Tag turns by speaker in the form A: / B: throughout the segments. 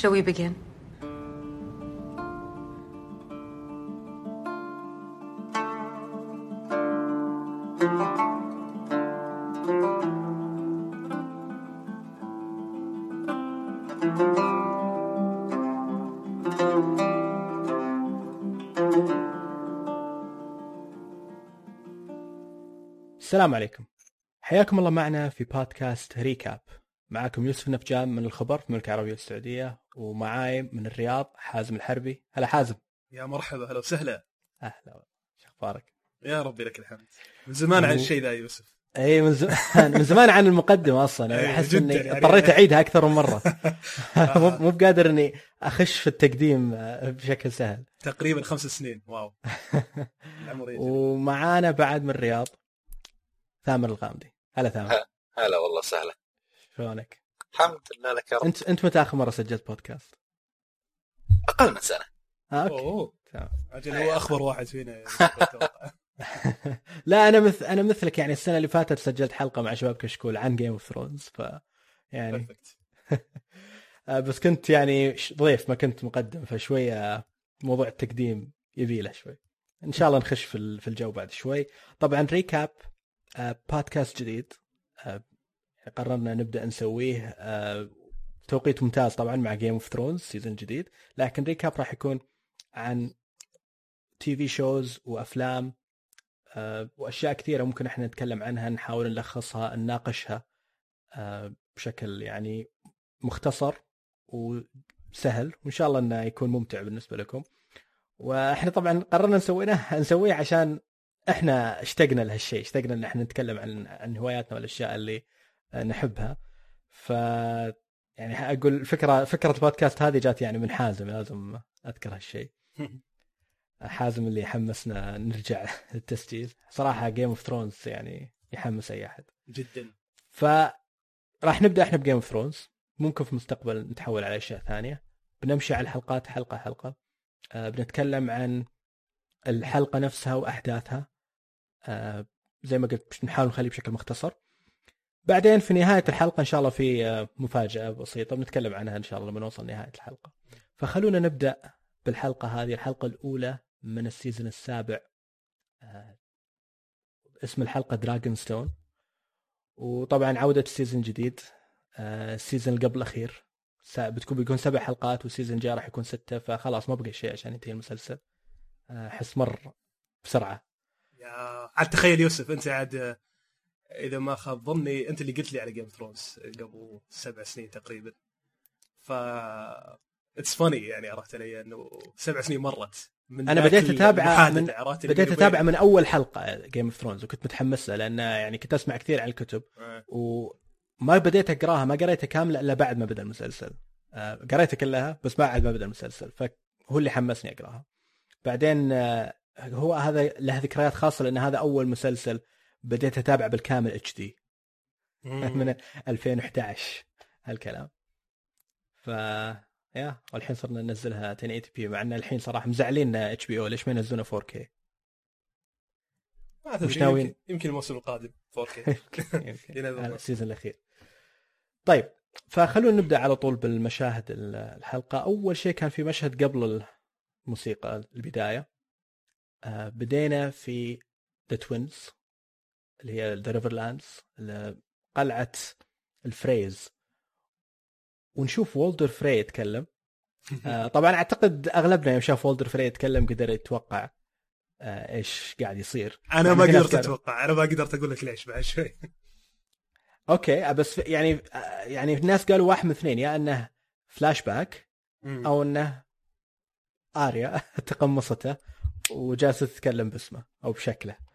A: Shall we begin?
B: السلام عليكم. حياكم الله معنا في بودكاست ريكاب. معاكم يوسف النفجان من الخبر في المملكة العربية السعودية. ومعاي من الرياض حازم الحربي. هلا حازم.
C: يا مرحبا هلا وسهلا.
B: أهلا شو أخبارك؟
C: يا ربي لك الحمد. من زمان عن الشيء ذا يوسف.
B: إي من زمان من زمان عن المقدمة
C: أصلا.
B: يعني
C: أحس
B: إني
C: يعني.
B: اضطريت أعيدها أكثر من مرة. مو مو بقادر إني أخش في التقديم آه، بشكل سهل.
C: تقريبا خمس سنين. واو.
B: ومعانا بعد من الرياض ثامر الغامدي. هلا ثامر.
D: هلا والله سهلا
B: شلونك؟
D: الحمد لله لك يا رب.
B: انت انت متى آخر مرة سجلت بودكاست؟
D: أقل من سنة.
B: آه okay.
C: أوه
B: تمام.
C: أجل هو أخبر واحد فينا يعني.
B: لا أنا مثل أنا مثلك يعني السنة اللي فاتت سجلت حلقة مع شباب كشكول عن Game of Thrones ف يعني آه، بس كنت يعني ضيف ما كنت مقدم فشويه موضوع التقديم يبي له شوي. إن شاء الله نخش في ال- في الجو بعد شوي. طبعا recap آه، بودكاست جديد آه، قررنا نبدأ نسويه آه، توقيت ممتاز طبعا مع Game of Thrones season جديد لكن recap راح يكون عن TV shows وأفلام آه، وأشياء كثيرة ممكن إحنا نتكلم عنها نحاول نلخصها نناقشها آه، بشكل يعني مختصر وسهل وإن شاء الله إنه يكون ممتع بالنسبة لكم. وإحنا طبعا قررنا نسويناه نسويه عشان إحنا اشتقنا لهالشيء اشتقنا إن إحنا نتكلم عن عن هواياتنا والأشياء اللي نحبها. ف يعني أقول فكرة فكرة البودكاست هذه جات يعني من حازم لازم أذكر هالشيء. حازم اللي حمسنا نرجع للتسجيل. صراحة Game of Thrones يعني يحمس أي أحد.
C: جدا.
B: ف راح نبدأ إحنا ب Game of Thrones ممكن في المستقبل نتحول على أشياء ثانية. بنمشي على الحلقات حلقة حلقة. آه بنتكلم عن الحلقة نفسها وأحداثها. آه زي ما قلت بش- نحاول نخليه بشكل مختصر. بعدين في نهاية الحلقة إن شاء الله في آه، مفاجأة بسيطة بنتكلم عنها إن شاء الله لما نوصل نهايه الحلقة. فخلونا نبدأ بالحلقة هذه الحلقة الأولى من ال season السابع. آه اسم الحلقة Dragonstone وطبعا عودة season جديد. آه، ال season اللي قبل الاخير بتكون بيكون سبع حلقات وال season الجاي راح يكون ستة فخلاص ما بقى شيء عشان ينتهي المسلسل. آه، احس مر بسرعة.
C: يا عاد تخيل يوسف أنت عاد آه، إذا ما خاب ظني أنت اللي قلت لي على Game Thrones قبل سبع سنين تقريبا ف it's funny يعني عرفت علي إنه سبع سنين مرت من
B: أنا
C: ذاك
B: بديت
C: المحادثة،
B: من- بديت
C: أتابع.
B: من أول حلقة Game of Thrones وكنت متحمس له لأن يعني كنت أسمع كثير عن الكتب
C: آه.
B: وما بديت أقراها ما قريتها كاملة إلا بعد ما بدأ المسلسل آه، قريتها كلها بس بعد ما بدأ المسلسل فهو اللي حمسني أقراها بعدين آه، هو هذا له ذكريات خاصة لأن هذا أول مسلسل بديت اتابعه بالكامل HD. من 2011 هالكلام. ف يا والحين صرنا ننزلها 1080 p مع إن الحين صراحة مزعلين HBO. ليش ما ينزلونه 4K
C: ما تدري،
B: وش ناويين؟
C: يمكن- يمكن الموسم القادم 4K
B: يمكن
C: ينزل.
B: على ال season الأخير. طيب فخلونا نبدأ على طول بالمشاهد ال- الحلقة. أول شيء كان في مشهد قبل الموسيقى البداية. آه، بدينا في The Twins اللي هي the Riverlands قلعة ال Freys ونشوف Walder Frey يتكلم. آه، طبعا أعتقد أغلبنا يوم شاف Walder Frey يتكلم قدر يتوقع آه، إيش قاعد يصير.
C: أنا ما
B: يعني ناس
C: قدرت أتوقع. أنا ما قدرت أقول لك ليش بعد شوي.
B: okay بس يعني يعني الناس قالوا واحد من اثنين يا إنه فلاش باك أو إنه آريا تقمصته وجالسة تتكلم باسمه أو بشكله. آه،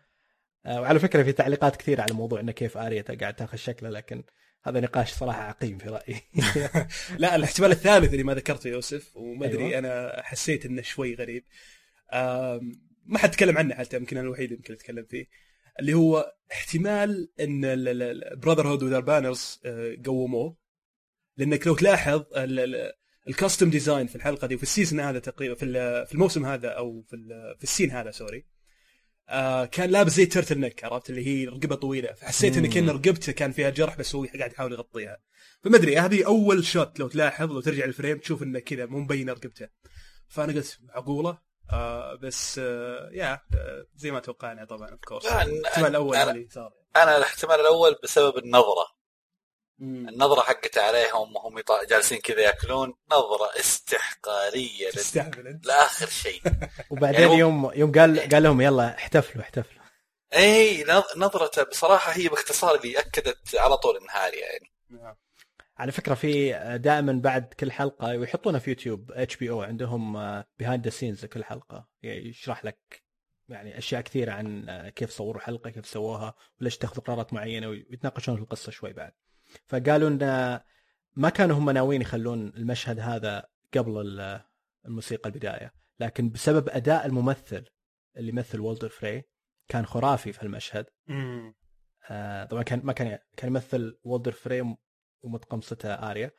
B: وعلى فكرة في تعليقات كثيرة على موضوع إنه كيف اريا قاعد تاخذ شكله لكن هذا نقاش صراحة عقيم في رأيي.
C: لا الاحتمال الثالث اللي ما ذكرته يوسف وما أدري
B: أيوة.
C: أنا حسيت إنه شوي غريب. ما حد تكلم عنه حتى يمكن أنا الوحيد يمكن أتكلم فيه. اللي هو احتمال إن Brotherhood Without Banners قوموه. لأنك لو تلاحظ ال costume design في الحلقة دي وفي ال season هذا تقريبا في ال- في الموسم هذا أو في ال scene هذا sorry آه كان لابس زي ال turtleneck عرفت؟ اللي هي رقبة طويلة. فحسيت ان كأن رقبته كان فيها جرح بس هو قاعد يحاول يغطيها. فما ادري هذه أول shot لو تلاحظ لو ترجع ال frame تشوف إنه كذا مو مبينه رقبته. فأنا قلت معقوله آه بس آه يا آه زي ما توقعنا طبعا اوف كورس
D: لا،
C: الاحتمال الأول
D: أنا-
C: اللي صار.
D: أنا الاحتمال الأول بسبب
C: النظرة.
D: النظرة حقت عليهم وهم يط- جالسين كذا ياكلون نظرة استحقارية
C: تستهبل أنت.
D: لآخر شيء.
B: وبعدين
D: يعني
B: يوم يوم قال قال لهم يلا احتفلوا احتفلوا.
D: اي نظ- نظرته بصراحة هي باختصار اللي أكدت على طول إنها يعني.
C: نعم.
B: على فكرة في دائما بعد كل حلقة ويحطونها في يوتيوب HBO عندهم behind the scenes كل حلقة. يعني يشرح لك يعني أشياء كثيرة عن آه، كيف صوروا حلقه كيف سووها وليش اتخذوا قرارات معينة ويتناقشون في القصة شوي بعد. فقالوا إن ما كانوا هم ناويين يخلون المشهد هذا قبل ال- الموسيقى البداية لكن بسبب أداء الممثل اللي يمثل Walder Frey كان خرافي في المشهد. آه، طبعا كان ما كان كان يمثل وولدر فري ومتقمصته آريا.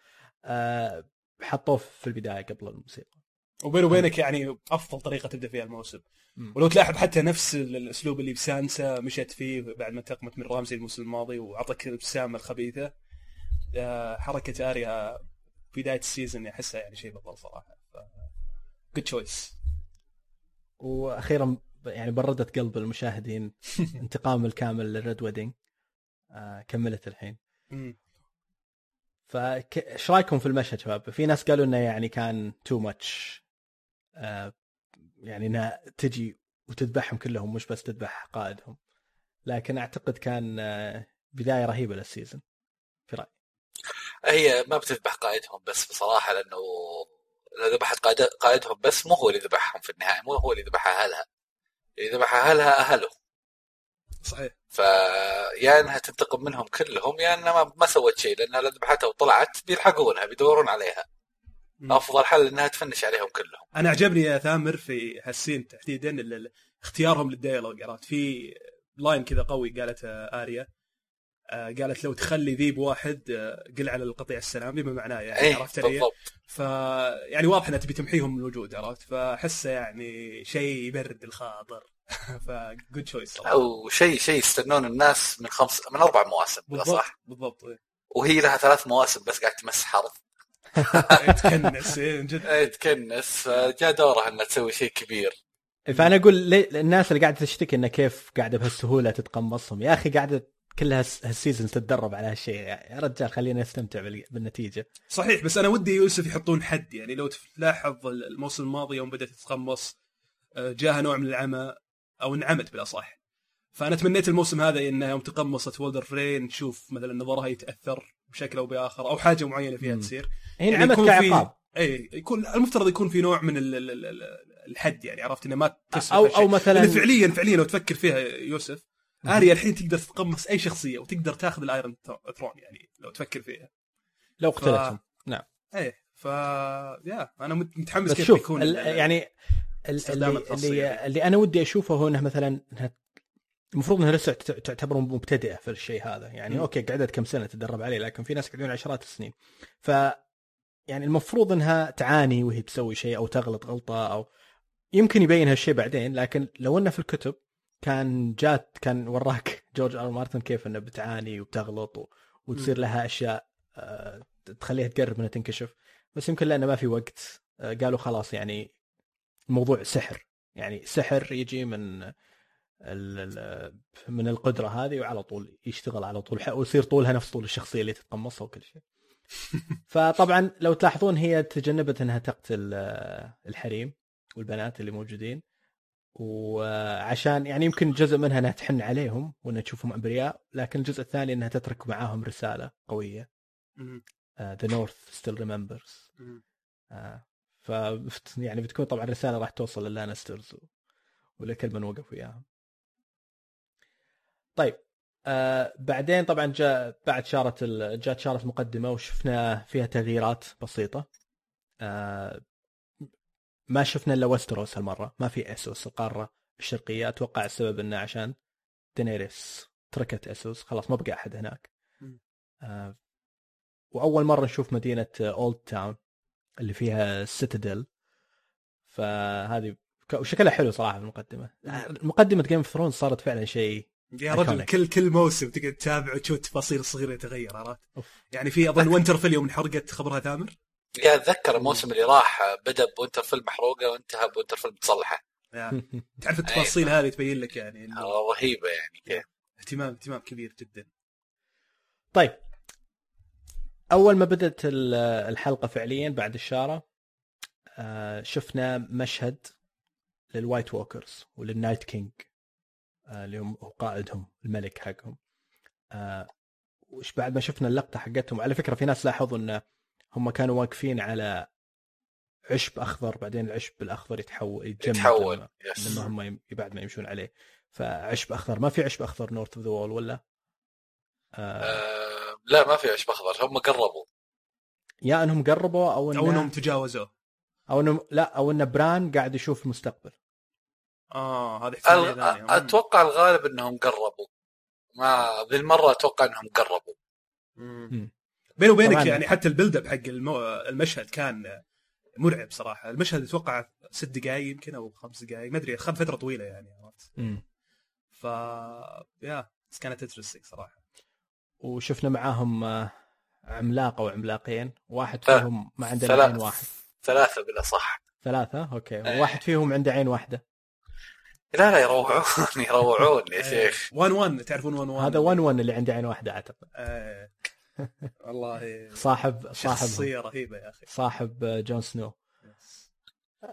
B: آه، حطوه في البداية قبل الموسيقى.
C: وبيني وبينك يعني أفضل طريقة تبدأ فيها الموسم. ولو تلاحظ حتى نفس ال- الأسلوب اللي بسانسا مشت فيه بعد ما انتقمت من رامزي الموسم الماضي واعطتك الابتسامه الخبيثة. حركة آريا بداية ال season احسها يعني شيء بطل صراحة. good
B: choice وأخيرا يعني بردت قلب المشاهدين انتقام الكامل لل Red Wedding آه، كملت الحين. فايش رأيكم في المشهد شباب؟ في ناس قالوا إنه يعني كان too much يعني إنها تجي وتذبحهم كلهم مش بس تذبح قائدهم. لكن أعتقد كان آه، بداية رهيبة لل season في رايي
D: هي ما بتذبح قائدهم بس بصراحة لأنه لو ذبحت قائد قائدهم بس مو هو اللي ذبحهم في النهاية مو هو اللي ذبح أهلها. اللي ذبح أهلها أهله.
C: صحيح.
D: فيا إنها تنتقم منهم كلهم يا إنها ما, ما سوت شيء لأنها لو ذبحتها وطلعت بيلحقونها بيدورون عليها.
C: مم.
D: أفضل حل إنها تفنش عليهم كلهم.
C: أنا عجبني يا ثامر في هال scene تحديدا اختيارهم لل dialogue. عرفت في line كذا قوي قالتها آريا آه، قالت لو تخلي ذيب واحد آه، قل على القطيع السلام بما معناه يعني
D: إيه
C: عرفت علي؟
D: بالضبط.
C: ف يعني واضح إنها تبي تمحيهم من الوجود عرفت؟ فأحسه يعني شيء يبرد الخاطر. ف good choice
D: صراحة. أو شيء شيء يستنون الناس من خمس من أربع مواسم
C: بالضبط
D: صح.
C: بالضبط. إيه.
D: وهي لها ثلاث مواسم بس قاعد تمسح
C: وتكنس إيه، جد.
D: إيه، تكنس. فجاء دورها إنها تسوي شيء كبير.
B: فأنا أقول الناس اللي قاعدة تشتكي إنه كيف قاعدة بهالسهولة تتقمصهم. يا أخي قاعدة كل هالس- هال season تتدرب على هالشيء. يا رجال خلينا نستمتع بال- بالنتيجة.
C: صحيح بس أنا ودي يوسف يحطون حد. يعني لو تلاحظ الموسم الماضي يوم بدأت تتقمص آه، جاها نوع من العمى أو انعمت بالأصح. فأنا تمنيت الموسم هذا انها يوم تقمصت وولدر فري نشوف مثلا نظرها يتأثر بشكل أو بآخر أو حاجة معينة فيها. تصير.
B: هي
C: يعني
B: انعمت كعقاب
C: اي يكون المفترض يكون في نوع من ال- ال- ال- ال- الحد يعني عرفت إنه ما تسلف أو.
B: أو مثلا
C: فعليا فعليا لو تفكر فيها يوسف آريا الحين تقدر تتقمص أي شخصية وتقدر تاخذ ال Iron ثرون يعني لو تفكر فيها.
B: لو قتلتهم
C: إيه ف يا أنا مت- متحمس كيف
B: شوف
C: يكون
B: ال- يعني اللي, اللي. اللي أنا ودي أشوفه هو إنها مثلا إنها المفروض إنها لسه تعت- تعتبر مبتدئة في الشيء هذا. يعني
C: مم.
B: أوكي قعدت كم سنة تدرب عليه لكن في ناس قاعدين عشرات السنين. ف يعني المفروض إنها تعاني وهي تسوي شيء أو تغلط غلطة أو يمكن يبين هالشيء بعدين لكن لو إنه في الكتب كان جات كان وراك جورج آر مارتن كيف إنه بتعاني وبتغلط و... وتصير لها أشياء آه، تخليها تقرب إنها تنكشف. بس يمكن لأنه ما في وقت آه، قالوا خلاص يعني الموضوع سحر. يعني سحر يجي من من القدرة هذه وعلى طول يشتغل على طول ويصير طولها نفس طول الشخصية اللي تتقمصها وكل شيء. فطبعا لو تلاحظون هي تجنبت إنها تقتل آه، الحريم والبنات اللي موجودين. وعشان يعني يمكن جزء منها إنها تحن عليهم وإنها تشوفهم ابرياء لكن الجزء الثاني إنها تترك معاهم
C: رسالة
B: قوية. the North still
C: remembers.
B: ف يعني بتكون طبعا رسالة راح توصل للانسترز و- ولكل من وقف وياهم. طيب آه بعدين طبعا جاء بعد شارة ال... جات شارة مقدمة وشفنا فيها تغييرات بسيطة. آه ما شفنا إلا وستروس هالمرة، ما في اسوس القارة الشرقية، أتوقع السبب إنه عشان دينيريس تركت اسوس خلاص ما بقى أحد هناك. آه وأول مرة نشوف مدينة اولد تاون اللي فيها السيتادل فهذه وشكلها حلو صراحة المقدمة. مقدمة Game of Thrones صارت فعلا شيء
C: يا رجل. كل كل موسم تقعد تتابع وتشوف التفاصيل الصغيره يتغير عرفت؟ يعني في أظن وينتر يوم انحرقت خبرها ثامر.
D: يا اتذكر الموسم اللي راح بدأ بوينتر محروقه وانتهى بوينتر متصلحه
C: يعني تعرف التفاصيل هذه تبين لك يعني إنه
D: رهيبة يعني
C: اهتمام اهتمام كبير جدا.
B: طيب. أول ما بدأت ال- الحلقة فعليا بعد الشارة آه، شفنا مشهد لل White Walkers ولل Night King آه، اللي هم هو قائدهم الملك حقهم. آه، وش بعد ما شفنا اللقطة حقتهم على فكرة في ناس لاحظوا ان هم كانوا واقفين على عشب أخضر بعدين العشب الأخضر يتحول يتجمد
D: يتحول.
B: لما,
D: yes
B: لما هم بعد ما يمشون عليه. فعشب أخضر. ما في عشب أخضر north of the wall ولا؟ آه
D: آه لا ما في عشب أخضر. هم قربوا.
B: يا أنهم قربوا أو إن
C: أو إنهم تجاوزوه
B: أو انهم لا أو إن بران قاعد يشوف المستقبل.
C: آه
D: ال-
C: ثانية
D: أتوقع الغالب إنهم قربوا. ما ذي المرة أتوقع إنهم قربوا.
C: مم. بيني وبينك. يعني حتى ال build up حق المو... المشهد كان مرعب صراحة. المشهد أتوقع ست دقائق يمكن أو خمس دقائق ما أدري اخذ فترة طويلة يعني عرفت. ف yeah بس كانت interesting صراحة.
B: وشفنا معاهم آه، عملاق أو عملاقين. واحد فيهم ما عنده
D: ثلاث-
B: عين واحد.
D: ثلاثة بلا صح
B: ثلاثة؟ okay.
D: إيه.
B: وواحد فيهم عنده عين واحدة.
D: لا لا يروعون يروعون يا شيخ.
C: 1 1 تعرفون 1 1
B: هذا 1 1 اللي عنده عين واحدة أعتقد.
C: آه. والله
B: صاحب صاحب
C: شخصيه رهيبة يا أخي.
B: صاحب آه، جون سنو.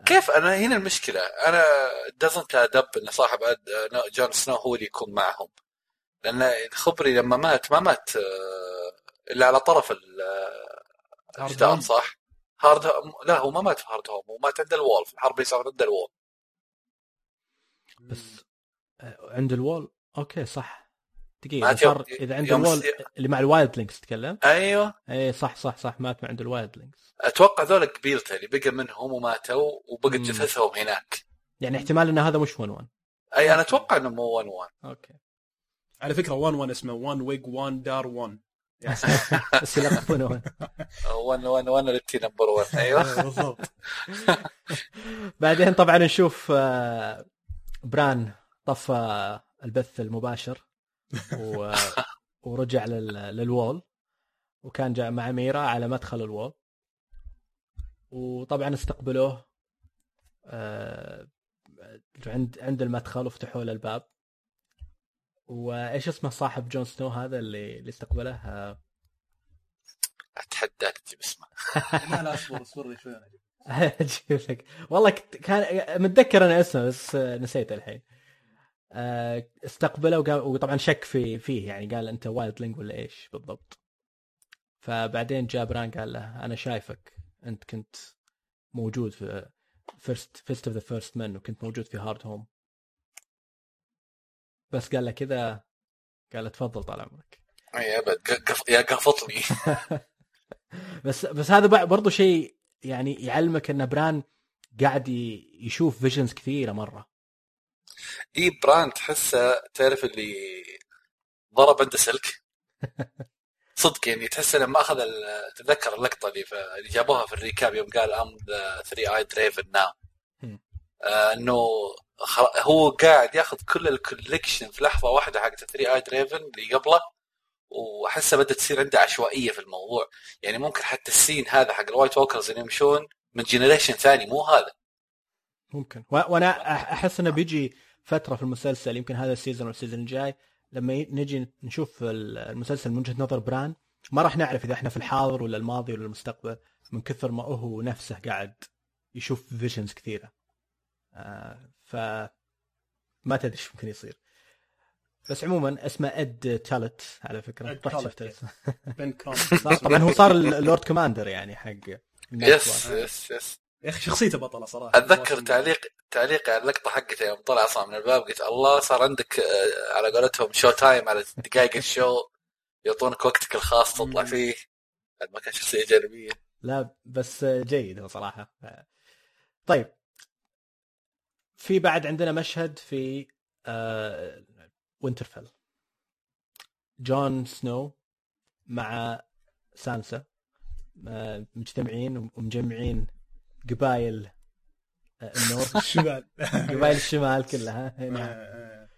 D: كيف؟ أنا هنا المشكلة. أنا doesn't add up إن صاحب جون سنو هو اللي يكون معهم. لأن الخبري لما مات ما مات آه، إلا على طرف
C: هارد هوم.
D: صح؟ هارد لا هو ما مات في هارد هوم هو مات عند ال Wall في الحرب اللي صارت عند ال Wall.
B: بس آه، عند ال Wall؟ okay صح. دقيقة
D: ما
B: إذا صار
D: يوم-
B: إذا عند
D: يوم
B: ال Wall
D: السي-
B: اللي مع ال Wildlings تتكلم
D: أيوه.
B: اي صح صح صح مات من عند ال Wildlings.
D: أتوقع ذولا قبيلته اللي بقى منهم وماتوا وبقت. جثثهم هناك.
B: يعني احتمال إن هذا مش 1 1
D: أي أنا أتوقع إنه مو Wun Wun
B: okay.
C: على فكرة 1 1 اسمه 1 ويج 1 دار 1
B: بس يلقبونه
D: 1 1 1 التي نمبر 1 أيوه.
C: بالضبط.
B: بعدين طبعا نشوف آه، بران طفى البث المباشر. و... ورجع لل... للوول وكان جاء مع ميرا على مدخل الوول. وطبعا استقبلوه آه، عند عند المدخل وفتحوا له الباب وإيش اسمه صاحب جون سنو هذا اللي اللي استقبله؟ آه،
D: أتحداك تجيب اسمه.
C: لا لا اصبر اصبر لي شوي.
B: أجيب لك. والله كنت كان متذكر أنا اسمه بس نسيته الحين. استقبله وقال وطبعا شك في فيه يعني قال أنت Wildling ولا إيش بالضبط. فبعدين جاء بران قال له أنا شايفك أنت كنت موجود في first Fist of the First Men وكنت موجود في هارد هوم بس قال له كذا قال له تفضل طال عمرك.
D: أي أبد. يا قفطني.
B: بس بس هذا برضو شيء يعني يعلمك إن بران قاعد يشوف visions كثيرة مرة.
D: إي بران تحسه تعرف اللي ضرب عنده سلك؟ صدق يعني تحس لما أخذ تتذكر اللقطة اللي, اللي جابوها في ال recap يوم قال I'm the Three-Eyed
B: Raven
D: now. إنه هو قاعد ياخذ كل ال collection في لحظة واحدة حق Three-Eyed Raven اللي قبله واحسها بدأت تصير عنده عشوائية في الموضوع. يعني ممكن حتى ال scene هذا حق ال White Walkers اللي يمشون من generation ثاني مو هذا.
B: ممكن. وأنا أحس إنه بيجي فترة في المسلسل يمكن هذا ال season وال season الجاي لما نجي نشوف ال- المسلسل من وجهة نظر بران ما راح نعرف إذا إحنا في الحاضر ولا الماضي ولا المستقبل من كثر ما هو نفسه قاعد يشوف فيجنز كثيرة. آه ف ما تدري إيش ممكن يصير. بس عموما اسمه إد تالت على
C: فكرة.
B: رحت
C: تالت،
B: شفت اسمه.
C: بن كرام
B: صار- طبعا هو صار اللورد كوماندر يعني حق
D: يس يس يس
C: يا أخي شخصيته بطلة صراحة.
D: أتذكر تعليق تعليق على اللقطة حقته يوم طلع أصلا من الباب قلت الله صار عندك آه، على قولتهم شو تايم على دقائق الشو يعطونك وقتك الخاص تطلع. فيه. بعد ما كان شخصية جانبية.
B: لا بس جيد هو صراحة. طيب. في بعد عندنا مشهد في آه وينترفيل جون سنو مع سانسا آه مجتمعين ومجمعين قبائل ال North
C: الشمال.
B: قبائل الشمال كلها هنا.
C: آه،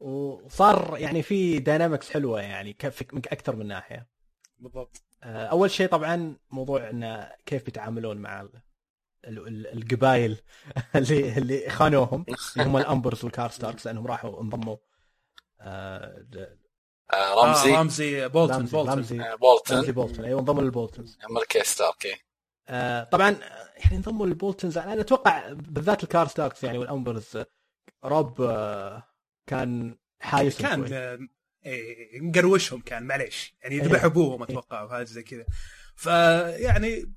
B: وصار يعني في dynamics حلوة يعني من أكثر من ناحية.
C: بالضبط.
B: آه، أول شيء طبعا موضوع انه كيف بيتعاملون مع ال- ال- ال- القبائل اللي اللي خانوهم. اللي هم الأمبرز والكارستاركس لأنهم راحوا انضموا. آه، ل-
D: آه،
C: آه،
D: رمزي
C: رمزي بولتون
B: رمزي
C: بولتون.
B: رمزي
D: آه،
B: رمزي
D: بولتون.
B: بولتون أيوه انضموا للبولتونز.
D: ملكي ستارك إيه.
B: آه، طبعا آه، يعني انضموا للبولتونز أنا أتوقع بالذات الكارستاركس يعني والأمبرز روب آه، كان حايسهم
C: كان
B: شوي.
C: آه، إيه، مقروشهم كان معليش. يعني
B: إيه.
C: ذبح ابوهم أتوقع وهذا زي كذا. فيعني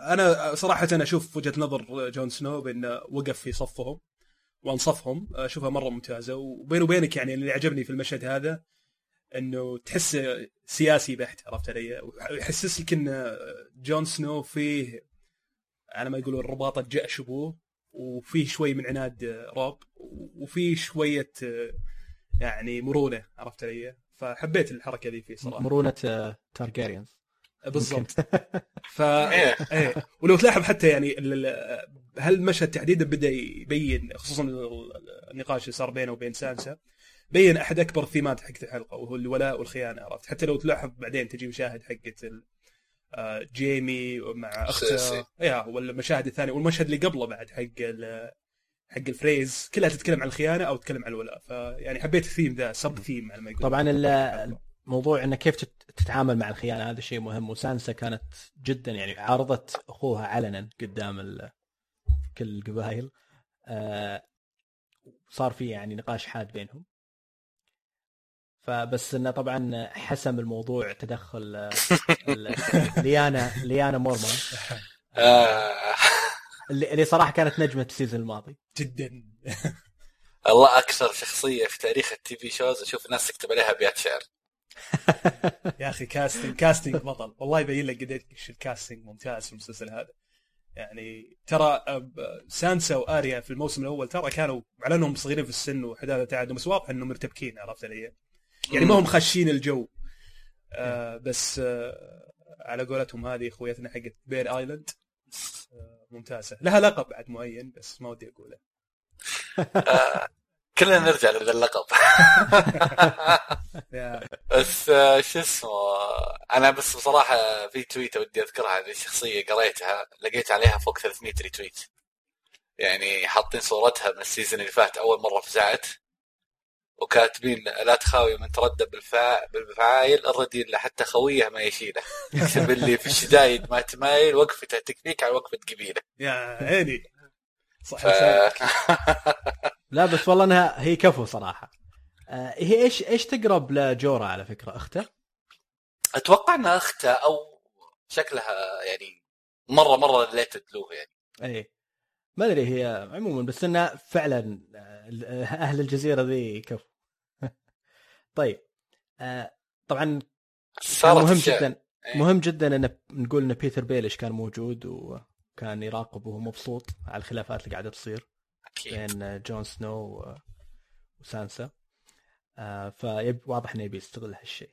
C: أنا صراحة أنا أشوف وجهة نظر جون سنو بانه وقف في صفهم وأنصفهم أشوفها مرة ممتازة. وبيني وبينك يعني اللي عجبني في المشهد هذا إنه تحس سياسي بحت عرفت علي؟ ويحسسك إن جون سنو فيه على ما يقولون رباطة جأش أبوه وفيه شوي من عناد روب وفيه شوية يعني مرونة عرفت علي؟ فحبيت الحركة ذي فيه صراحة.
B: مرونة آه، تارجيريانز
C: بالضبط. ف
D: إيه.
C: إيه. ولو تلاحظ حتى يعني ال- ال- هالمشهد تحديدا بدأ يبين خصوصا النقاش اللي صار بينه وبين سانسا بين أحد أكبر الثيمات حقت الحلقة وهو الولاء والخيانة عرفت؟ حتى لو تلاحظ بعدين تجي مشاهد حقت آه، جيمي مع. أختها. يا والمشاهد الثانية والمشهد اللي قبله بعد حق حق الفريز كلها تتكلم عن الخيانة أو تتكلم عن الولاء. فيعني حبيت الثيم ذا sub-theme على ما يقول
B: طبعا ال- موضوع إنه كيف تت- تتعامل مع الخيانة هذا شيء مهم وسانسا كانت جدا يعني عارضت أخوها علنا قدام ال- كل القبائل. آه، صار في يعني نقاش حاد بينهم. فبس انه طبعا حسم الموضوع تدخل آه، ليانا ليانا مورمونت
D: آه،
B: اللي اللي صراحة كانت نجمة ال season الماضي.
C: جدا.
D: الله أكثر شخصية في تاريخ ال TV shows أشوف الناس تكتب عليها ابيات شعر.
C: يا أخي casting casting بطل. والله يبين لك قديش ال casting ممتاز في المسلسل هذا. يعني ترى أب- سانسا وآريا في الموسم الأول ترى كانوا على أنهم صغيرين في السن وحداثة تعادل بس واضح إنهم مرتبكين عرفت علي؟ يعني ما هم خاشين الجو. آه بس آه على قولتهم هذه اخويتنا حقت Bear Island آه ممتازة. لها لقب بعد معين بس ما ودي أقوله.
D: آه، كلنا نرجع لذا اللقب. بس آه، شو اسمه أنا بس بصراحة في تويتة ودي أذكرها هذه الشخصية قريتها لقيت عليها فوق 300 retweet يعني حاطين صورتها من ال season اللي فات أول مرة فزعت. وكاتبين لا تخاوي من تردد بالفا... بالفعايل الرديل حتى خويه ما يشيله. يكتب اللي في الشدايد ما تمايل وقفته تكفيك على وقفة قبيلة.
C: يا عيني. صح
D: ف...
B: لا بس والله إنها هي كفو صراحة. آه، هي إيش إيش تقرب لجورا على فكرة أخته؟
D: أتوقع انها اختها أو شكلها يعني مرة مرة related له يعني.
B: اي ما أدري هي عموما بس إنها فعلا آه، أهل الجزيرة ذي كفو. طيب آه، طبعا مهم. جدا
D: إيه.
B: مهم جدا إن نقول إن بيتر بيلش كان موجود وكان يراقب وهو مبسوط على الخلافات اللي قاعدة تصير
D: أكيد
B: بين جون سنو وسانسا آه، فيب واضح إنه يبي يستغل هالشيء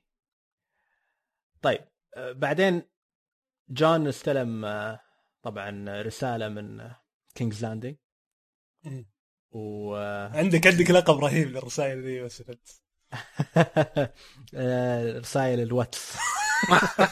B: طيب آه، بعدين جون استلم آه، طبعا رسالة من كينجز لاندنج. و
C: عندك عندك لقب رهيب للرسائل ذي بس
B: رسائل الواتس.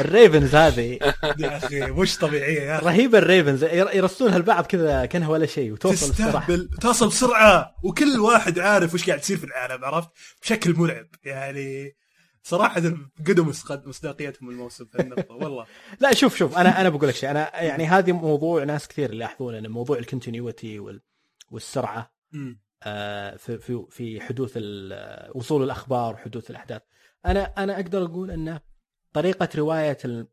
B: ال ravens هذه.
C: يا أخي مش طبيعية يا أخي.
B: رهيبه ال ravens. ير- يرسلونها لبعض كذا كانها ولا شيء وتوصل بسرعة.
C: تستهبل توصل بسرعة وكل واحد عارف وش قاعد يصير في العالم عرفت؟ بشكل مرعب. يعني صراحة قدم مصداق- مصداقيتهم الموسم في النقطة والله.
B: لا شوف شوف أنا أنا بقول لك شيء. أنا يعني هذه موضوع ناس كثير يلاحظون ان موضوع ال continuity وال والسرعة.
C: مم.
B: آه، في في في حدوث وصول الأخبار وحدوث الأحداث. أنا أنا أقدر أقول أن طريقة رواية ال-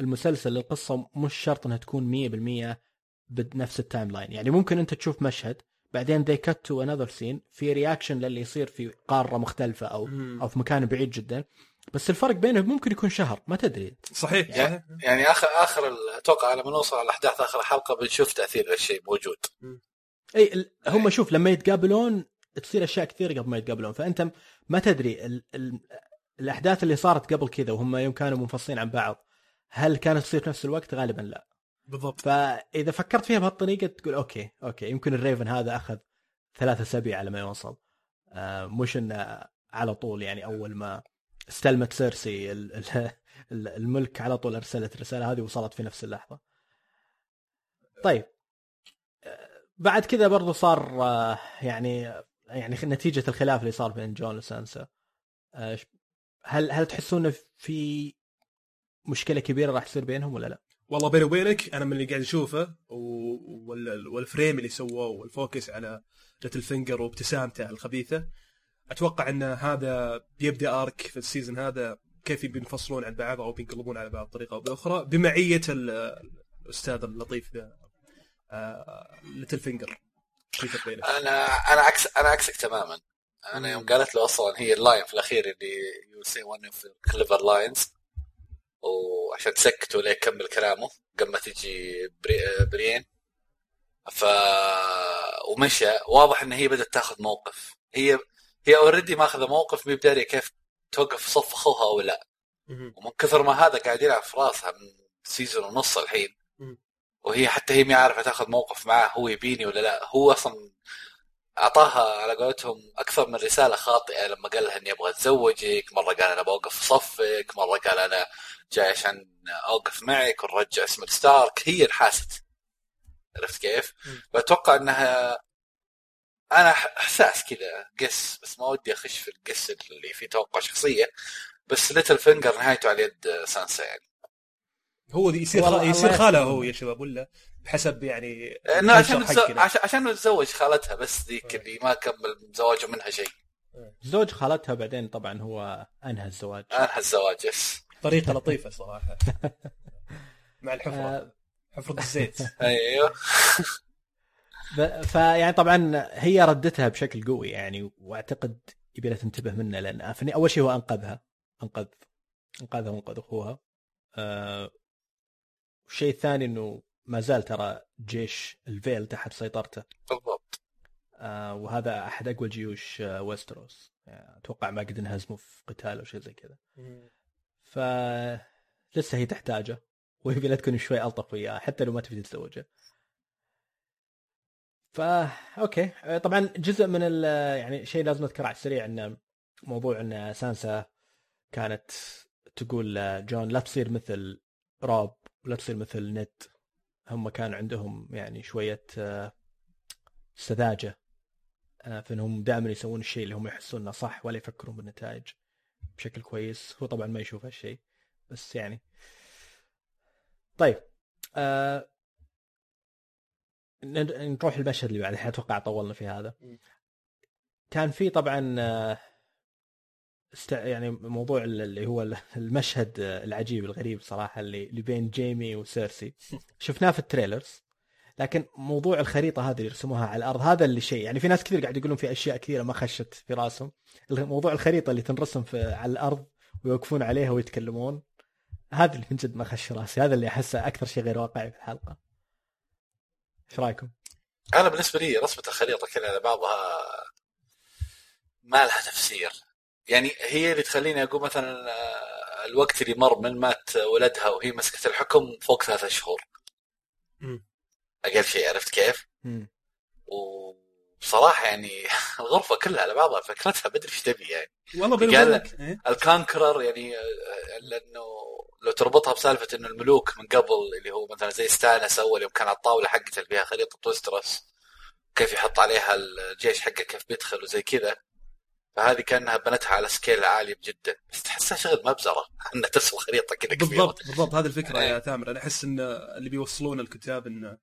B: المسلسل للقصة مش شرط إنها تكون 100% بنفس ال timeline يعني ممكن أنت تشوف مشهد بعدين they cut to another scene في رياكشن للي يصير في قارة مختلفة أو
C: مم.
B: أو في مكان بعيد جدا. بس الفرق بينهم ممكن يكون شهر ما تدري.
C: صحيح
D: يعني,
C: صحيح.
D: يعني آخر آخر أتوقع لما نوصل على أحداث آخر حلقه بنشوف تأثير هالشيء موجود.
B: إي هم شوف لما يتقابلون تصير أشياء كثير قبل ما يتقابلون. فأنت ما تدري ال ال الأحداث اللي صارت قبل كذا وهم يوم كانوا منفصلين عن بعض هل كانت تصير في نفس الوقت؟ غالبا لا.
C: بالضبط.
B: فإذا فكرت فيها بهالطريقة تقول okay okay يمكن ال raven هذا أخذ ثلاثة أسابيع على ما يوصل. آه مش إنه على طول يعني أول ما استلمت سيرسي ال- ال- ال- الملك على طول أرسلت الرسالة هذه وصلت في نفس اللحظة. طيب. بعد كذا برضو صار آه، يعني يعني نتيجة الخلاف اللي صار بين جون وسانسا آه، هل هل تحسون في مشكلة كبيرة راح تصير بينهم ولا لا؟
C: والله بيني وبينك أنا من اللي قاعد أشوفه وال frame اللي سووه وال focus على ليتل فينجر وابتسامته الخبيثة أتوقع إن هذا بيبدأ arc في ال season هذا كيف بينفصلون عن بعض أو بينقلبون على بعض بطريقه أو بأخرى بمعية ال- الأستاذ اللطيف the ليتل فينجر
D: أنا أنا عكس أنا عكسك تماما. أنا يوم قالت له أصلا هي ال line في الأخير اللي you see one of clever lines وعشان تسكتوا ليه كمل كلامه قبل ما تجي بري... برين ف ومشى. واضح إن هي بدأت تاخذ موقف. هي هي already ماخذة موقف مي بداريه كيف توقف في صف أخوها أو لا. ومن كثر ما هذا قاعد يلعب في راسها من season ونص الحين. وهي حتى هي ما عارفة تاخذ موقف معاه هو يبيني ولا لا. هو أصلا أعطاها على قولتهم أكثر من رسالة خاطئة لما قال لها إني أبغى أتزوجك مرة قال أنا بوقف في صفك مرة قال أنا جاي عشان أوقف معك ونرجع اسم ستارك هي انحاست. عرفت كيف؟ فاتوقع إنها أنا إحساس كذا guess بس ما ودي أخش في ال guess اللي فيه توقع شخصية. بس ليتل فينجر نهايته على يد سانسا يعني
C: هو دي يصير
B: والله
C: خ... يصير خاله. هو يا شباب ولا بحسب يعني
D: انه عشان.
C: حقنا.
D: عشان عشان نتزوج خالتها بس ذيك اللي ما كمل زواجه منها شيء.
B: زوج خالتها بعدين طبعا هو أنهى الزواج.
D: أنهى الزواج يس.
C: طريقة لطيفة صراحة. مع الحفرة.
B: آه،
C: حفرة الزيت.
B: أيوه. فيعني طبعا هي ردتها بشكل قوي يعني وأعتقد يبي لها تنتبه منه لأن أول شيء هو أنقذها. أنقذ. أنقذها وأنقذ أخوها. آه، والشيء الثاني إنه ما زال ترى جيش الفيل تحت سيطرته.
D: بالضبط.
B: آه، وهذا أحد أقوى جيوش آه، ويستروس. يعني أتوقع ما قد انهزموا في قتال أو شيء زي كذا. ف لسه هي تحتاجه ويبي لها تكون شوي ألطف وياه حتى لو ما تبي تتزوجه. فا okay. طبعا جزء من ال... يعني شيء لازم نذكره على السريع إنه موضوع إن سانسا كانت تقول جون لا تصير مثل روب. ولا تصير مثل نيد. هم كان عندهم يعني شوية آه، سذاجة آه، في إنهم دائما يسوون الشيء اللي هم يحسون إنه صح ولا يفكرون بالنتائج بشكل كويس. هو طبعا ما يشوف هالشيء بس يعني. طيب آه نروح المشهد اللي بعده الحين أتوقع طولنا في هذا. كان في طبعا آه، است... يعني موضوع ال- اللي هو المشهد العجيب الغريب صراحة اللي اللي بين جيمي وسيرسي. شفناه في ال trailers لكن موضوع الخريطة هذه اللي رسموها على الأرض هذا اللي شيء يعني في ناس كثير قاعد يقولون في أشياء كثيرة ما خشت في راسهم. موضوع الخريطة اللي تنرسم في على الأرض ويوقفون عليها ويتكلمون هذا اللي من جد ما خش راسي هذا اللي أحسه أكثر شيء غير واقعي في الحلقة. إيش رأيكم؟
D: أنا بالنسبة لي رسمة الخريطة كذا على بعضها ما لها تفسير. يعني هي اللي تخليني أقول مثلا آه، الوقت اللي مر من مات ولدها وهي مسكت الحكم فوق ثلاثة شهور. أقل شيء عرفت كيف؟
B: مم.
D: وبصراحة يعني الغرفة كلها على بعضها فكرتها بدري إيش تبي يعني
C: والله
D: قال-
C: إيه؟
D: ال conqueror يعني آه، لأنه لو تربطها بسالفة إنه الملوك من قبل اللي هو مثلا زي ستانيس أول يوم كان على الطاولة حقته اللي فيها خريطة ويسترس كيف يحط عليها الجيش حقه كيف بيدخل وزي كذا فهذه كأنها بنتها على scale عالي جدا بس تحسها شغل مبزرة. إنها ترسم خريطة كذا كبيرة.
C: بالضبط بالضبط. هذه الفكرة
D: إيه.
C: يا تامر أنا أحس إن اللي بيوصلون الكتاب إن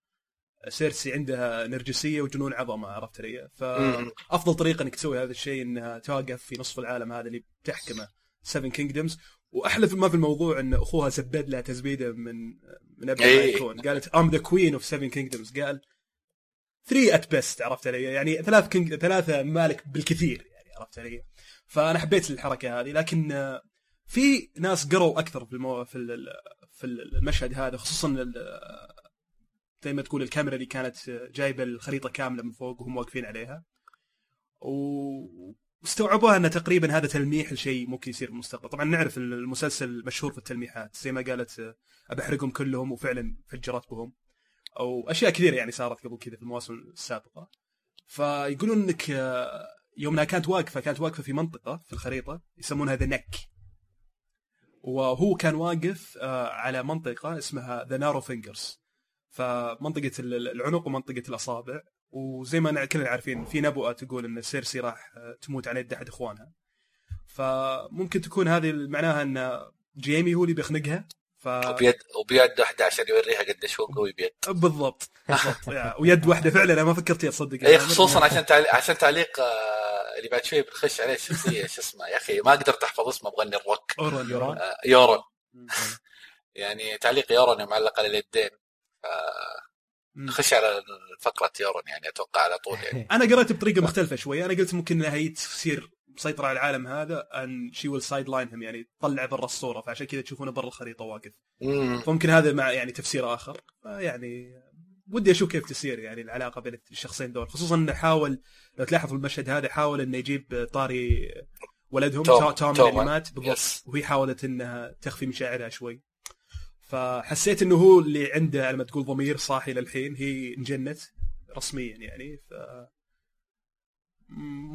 C: سيرسي عندها نرجسية وجنون عظمة عرفت علي؟ فافضل طريقة إنك تسوي هذا الشيء إنها توقف في نصف العالم هذا اللي بتحكمه Seven Kingdoms واحلى ما في الموضوع إن أخوها زبد لها تزبيده من من قبل ما
D: إيه.
C: يكون. قالت I'm the queen of Seven Kingdoms قال 3 at best عرفت علي؟ يعني ثلاث king ثلاثة مالك بالكثير. عرفت علي؟ فأنا حبيت الحركة هذه لكن آه، في ناس قروا أكثر في المو... في ال- في المشهد هذا خصوصا ال- زي ما تقول الكاميرا اللي كانت جايبة الخريطة كاملة من فوق وهم واقفين عليها. واستوعبوها إن تقريبا هذا تلميح لشيء ممكن يصير بالمستقبل طبعا نعرف المسلسل مشهور في التلميحات زي ما قالت آه، أبحرقهم كلهم وفعلا فجرت بهم. أو أشياء كثيرة يعني صارت قبل كذا في المواسم السابقة. فيقولون إنك آه، يوم انها كانت واقفة كانت واقفة في منطقة في الخريطة يسمونها the Neck وهو كان واقف آه، على منطقة اسمها the narrow Fingers فمنطقة ال- العنق ومنطقة الأصابع. وزي ما كلنا عارفين في نبوءة تقول إن سيرسي راح آه، تموت على يد أحد إخوانها. فممكن تكون هذه معناها إن جيمي هو اللي بيخنقها. ف
D: وبيد وبيد واحدة عشان يوريها قديش هو قوي بيد.
C: بالضبط. بالضبط ويد واحدة فعلا أنا ما فكرت فيها تصدق
D: اي خصوصا عشان تعليق عشان تعليق آه، اللي بعد شوي بنخش عليه الشخصيه شو اسمه يا أخي ما قدرت احفظ اسمه مغني الروك
B: يورون.
D: يعني تعليق يورون معلق على اليدين.
C: مم.
D: خش على فقرة يورون يعني أتوقع على طول يعني.
C: أنا قرأت بطريقة مختلفة شوي. أنا قلت ممكن إنها هي تصير مسيطرة على العالم هذا ان she will sideline يعني تطلع برا الصورة فعشان كذا تشوفونه برا الخريطة واقف.
D: مم.
C: فممكن هذا مع يعني تفسير آخر. يعني ودي أشوف كيف تصير يعني العلاقة بين الشخصين دول خصوصا إنه حاول لو تلاحظ في المشهد هذا حاول إنه يجيب طاري ولدهم تومن. تومن,
D: تومن.
C: اللي مات بالضبط
D: yes.
C: وهي حاولت إنها تخفي مشاعرها شوي فحسيت إنه هو اللي عنده على ما تقول ضمير صاحي للحين هي انجنت رسميا يعني ف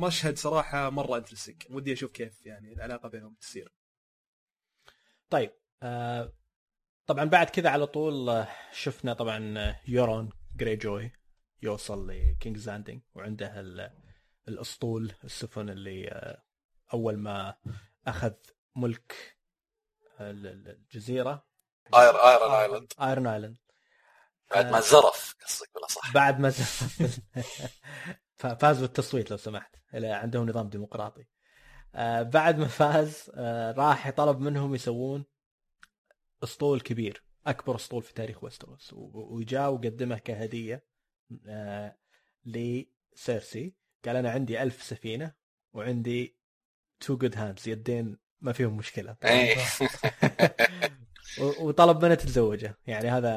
C: مشهد صراحة مرة interesting ودي أشوف كيف يعني العلاقة بينهم تصير
B: طيب آه طبعا بعد كذا على طول آه، شفنا طبعا آه، Euron Greyjoy يوصل ل King's Landing وعنده ال- الأسطول السفن اللي آه، أول ما أخذ ملك ال- ال- الجزيرة.
D: Iron Iron Island
B: Iron Island
D: بعد ما زرف قصدك ولا صح؟
B: بعد ما فاز بالتصويت لو سمحت. عندهم نظام ديمقراطي. بعد ما فاز راح طلب منهم يسوون اسطول كبير أكبر اسطول في تاريخ ويستروس و- وجاء وقدمه كهدية آه لسيرسي. قال أنا عندي ألف سفينة وعندي two good hands يدين ما فيهم
D: مشكلة.
B: و- وطلب منها تتزوجه. يعني هذا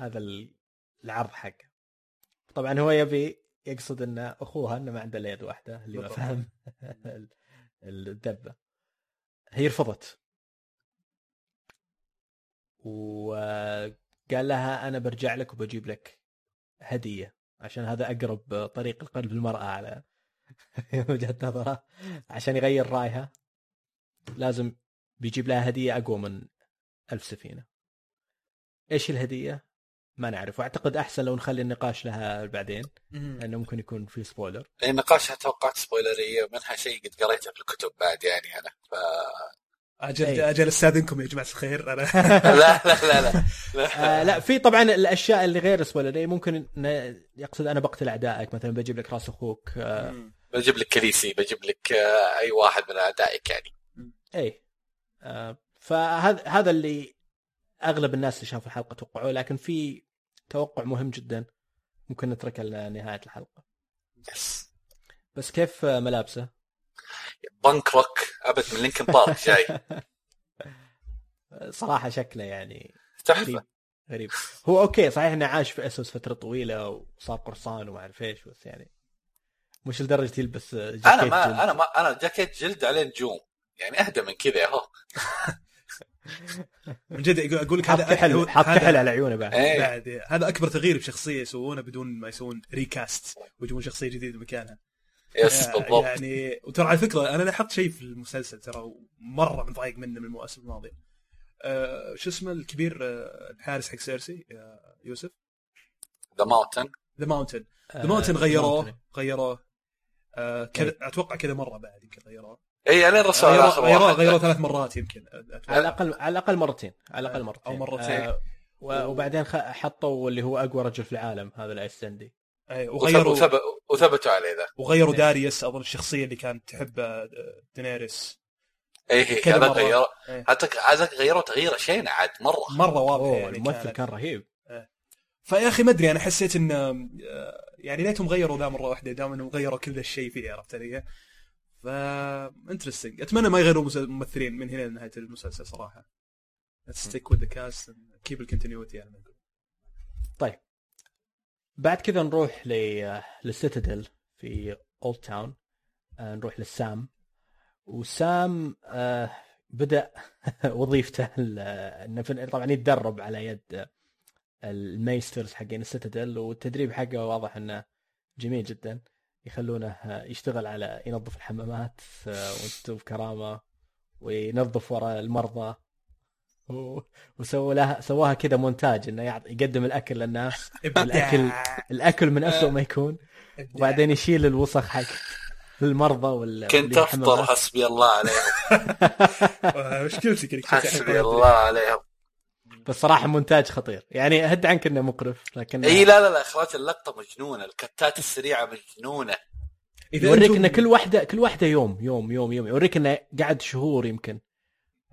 B: هذا ال- العرض حقه. طبعا هو يبي يقصد إن أخوها إنه ما عنده الا يد واحدة اللي ما. فهم ال- الدبة. هي رفضت. وقال لها أنا برجع لك وبجيب لك هدية عشان هذا أقرب طريق لقلب المراه على وجهة نظره عشان يغير رأيها لازم بيجيب لها هدية أقوى من ألف سفينة. إيش الهدية؟ ما نعرف. وأعتقد أحسن لو نخلي النقاش لها بعدين لأنه ممكن يكون في سبويلر
D: النقاش توقعت سبويلريه منها شيء قد قريته في الكتب بعد يعني أنا. ف...
C: أجل
B: أي.
C: أجل أستاذنكم يا جماعة الخير. أنا
D: لا لا لا لا, لا.
B: آه لا في طبعا الأشياء اللي غير سبويلر ممكن ن- يقصد أنا بقتل أعدائك. مثلا بجيب لك راس أخوك. آه
D: بجيب لك كريسي بجيب لك آه، أي واحد من أعدائك يعني.
B: اي آه فهذا هذا اللي أغلب الناس اللي شافوا الحلقة توقعوه. لكن في توقع مهم جدا. ممكن نتركه لنهاية الحلقة.
D: yes
B: بس كيف آه، ملابسه؟
D: punk rock ابد من Linkin Park جاي
B: صراحة شكله يعني
D: تحفة.
B: غريب غريب. هو okay صحيح إنه عاش في إيسوس فترة طويلة وصار قرصان وما أعرف إيش بس يعني مش لدرجة يلبس جاكيت
D: أنا ما
B: جلد.
D: أنا ما أنا جاكيت جلد عليه نجوم. يعني أهدى من كذا اهو
C: من جد أقول لك
B: حاط
C: هذا
B: كحل
C: هو-
B: حاط
C: هذا-
B: كحل على عيونه بعد.
D: إيه.
C: بعد هذا أكبر تغيير بشخصية يسوونه بدون ما يسوون recast ويجيبون شخصية جديدة مكانها.
D: yes
C: يا-
D: بالضبط.
C: يعني وترى على فكرة أنا لاحظت شيء في المسلسل ترى مره متضايق منه من المواسم الماضية. أه شو اسمه الكبير آه، الحارس حق سيرسي يا يوسف؟
D: The Mountain
C: The Mountain
B: آه،
C: The Mountain غيروه
B: Mountain.
C: غيروه. آه كذا أتوقع كذا مرة بعد يمكن غيروه.
D: اي أنا الرسول
C: غيروه
D: آخر
C: غيروه, غيروه ثلاث مرات يمكن أتوقع.
B: على الأقل على الأقل مرتين على الأقل مرتين.
C: أو مرتين.
B: آه وبعدين حطوا اللي هو أقوى رجل في العالم هذا الايسلندي
D: وثب-
C: وغيروا
D: وثب- وثبتوا عليه ذا.
C: وغيروا
B: إيه.
C: داريو أظن الشخصية اللي كانت تحب آه، دينيريس.
D: اي
C: كذا
D: هذا. غير
C: إيه.
D: حتى هذا غيروا تغيير شينه عاد مرة.
C: مرة واضحه
B: أوه
C: يعني
B: الممثل
C: كانت.
B: كان رهيب.
C: فيا أخي ما أدري أنا حسيت إن آه، يعني ليتهم غيروا ذا مرة واحدة دام إنهم غيروا كل ذا الشيء فيه عرفت علي؟ ف interesting أتمنى ما يغيروا ممثلين من هنا لنهاية المسلسل صراحة. stick with the cast keep the continuity يعني
B: طيب. بعد كذا نروح ل لل Citadel في Oldtown آه، نروح للسام وسام آه، بدأ وظيفته إنه طبعا يتدرب على يد ال maesters حقين ال Citadel والتدريب حقه واضح إنه جميل جدا. يخلونه آه، يشتغل على ينظف الحمامات آه، وأنتم بكرامه وينظف وراء المرضى. وسووا لها سواها كذا مونتاج إنه يقدم الأكل للناس الأكل- الأكل من اسوء ما يكون. وبعدين يشيل الوسخ حق المرضى وال
D: كنت
B: أفطر.
D: حسبي الله عليهم.
C: آه، مشكلتك
D: حسبي الله عليهم.
B: بس صراحة مونتاج خطير. يعني هد عنك إنه مقرف لكن
D: إي لا لا لا إخراج اللقطة مجنونة الكتات السريعة مجنونة.
C: إذا
B: يوريك إنه كل واحدة كل واحدة يوم يوم يوم يوم يوريك إنه قعد شهور يمكن.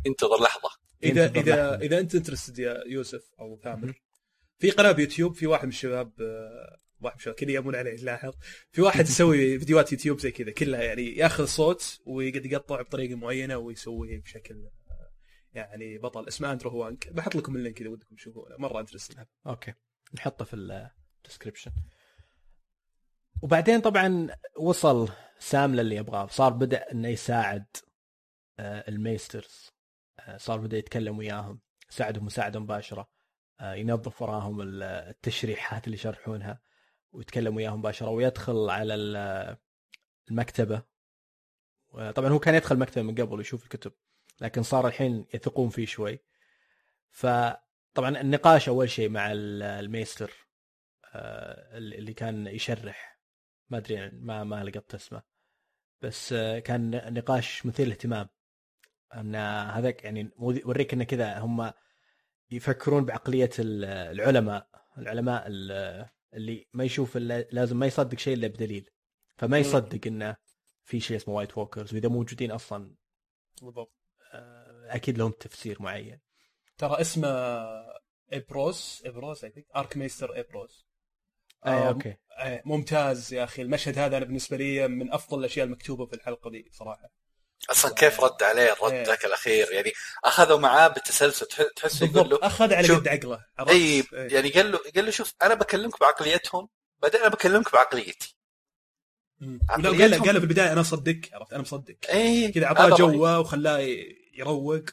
D: انتظر لحظة.
C: اذا اذا. إذا أنت interested يا يوسف أو ثامر. في قناة بيوتيوب في واحد من الشباب آه، واحد من الشباب كذا يامون عليه لاحظ في واحد يسوي فيديوهات يوتيوب زي كذا كلها يعني ياخذ صوت ويقعد يقطع بطريقة معينة ويسويه بشكل آه، يعني بطل. اسمه Andrew Huang بحط لكم ال link إذا ودكم تشوفونه مرة interested
B: okay. نحطه في ال description وبعدين طبعا وصل سام للي يبغاه. صار بدأ إنه يساعد آه، ال maesters. آه، صار بدا يتكلم وياهم. يساعدهم مساعده مباشرة. آه، ينظف وراهم ال- التشريحات اللي يشرحونها ويتكلم وياهم مباشرة ويدخل على ال- المكتبة. طبعا هو كان يدخل المكتبة من قبل ويشوف الكتب لكن صار الحين يثقون فيه شوي. فطبعا النقاش أول شيء مع ال- maester آه، اللي كان يشرح. ما أدري ما ما لقطت اسمه. بس آه، كان نقاش مثير للاهتمام. أن هذاك يعني يوريك انه كذا هم يفكرون بعقلية ال- العلماء العلماء ال- اللي ما يشوف لازم ما يصدق شيء إلا بدليل. فما يصدق انه في شيء اسمه White Walkers وإذا موجودين أصلا
C: بالضبط.
B: آه، أكيد لهم تفسير معين.
C: ترى اسمه إبروس إبروس I think Archmaester إبروس
B: إي
C: آه،
B: okay.
C: إيه، ممتاز يا أخي. المشهد هذا أنا بالنسبة لي من أفضل الأشياء المكتوبة في الحلقة دي صراحة.
D: أصلا كيف رد عليه الرد
C: إيه.
D: ذاك الأخير يعني أخذوا معاه بالتسلسل تح- تحسه يقول له
C: أخذ على قد عقله؟
D: إي
C: إيه.
D: يعني قال له قال له شوف أنا بكلمك بعقليتهم بعدين أنا بكلمك بعقليتي
C: ولا قال له قال في البداية أنا اصدق عرفت أنا مصدق
D: إي
C: كذا اعطاه. جوه وخلاه يروق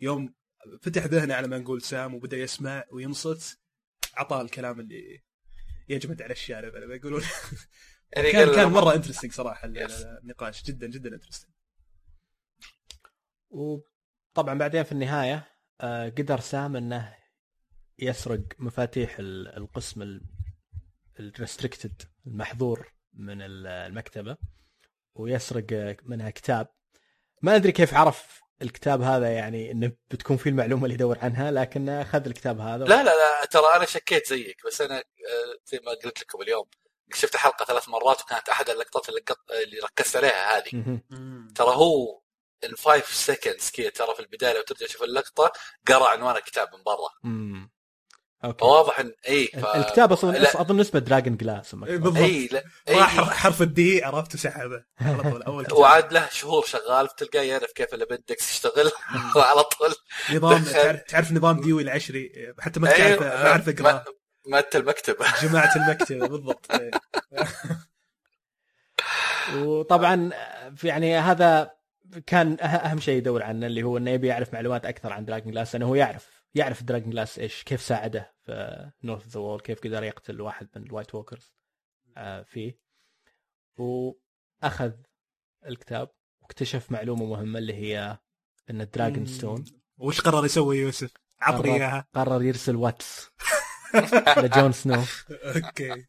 C: يوم فتح ذهنه على ما نقول سام وبدأ يسمع وينصت اعطاه الكلام اللي يجمد على الشارع على ما يقولون
D: يعني
C: كان كان مرة interesting
D: صراحة.
C: النقاش جدا جدا interesting
B: وطبعا بعدين في النهاية آه، قدر سام إنه يسرق مفاتيح ال- القسم ال restricted المحظور من ال- المكتبة ويسرق منها كتاب ما أدري كيف عرف الكتاب هذا يعني إنه بتكون فيه المعلومة اللي يدور عنها لكن أخذ الكتاب هذا
D: لا لا لا ترى أنا شكيت زيك بس أنا آه، زي ما قلت لكم اليوم شفت الحلقة ثلاث مرات وكانت أحد اللقطات اللي. اللي ركزت عليها هذه. ترى هو in 5 seconds كذا ترى في البداية لو ترجع تشوف اللقطة قرأ عنوان الكتاب من برا.
B: مم. okay.
D: فواضح ان إي ف...
B: الكتاب أصلا
D: لا.
B: أظن اسمه dragonglass
C: بالضبط
D: إي لا
C: راح
D: إي.
C: حرف ال D عرفت وسحبه على طول أول كتاب.
D: وعاد له شهور شغال تلقاه يعرف كيف ال appendix يشتغل على طول.
C: نظام. تعرف, نظام ديوي العشري؟ حتى ما تعرف ما اعرف اقراه
D: ما- مات المكتبة.
C: جماعة المكتبة بالضبط.
B: وطبعا في يعني هذا كان أه- أهم شيء يدور عنه اللي هو إنه يبي يعرف معلومات أكثر عن dragonglass لأنه هو يعرف يعرف dragonglass إيش كيف ساعده في north the wall كيف قدر يقتل واحد من ال White Walkers آه، فيه. وأخذ الكتاب واكتشف معلومة مهمة اللي هي إن الدراجون ستون
C: وش قرر يسوي يوسف؟ عطني إياها.
B: قرر يرسل واتس لجون سنو
C: okay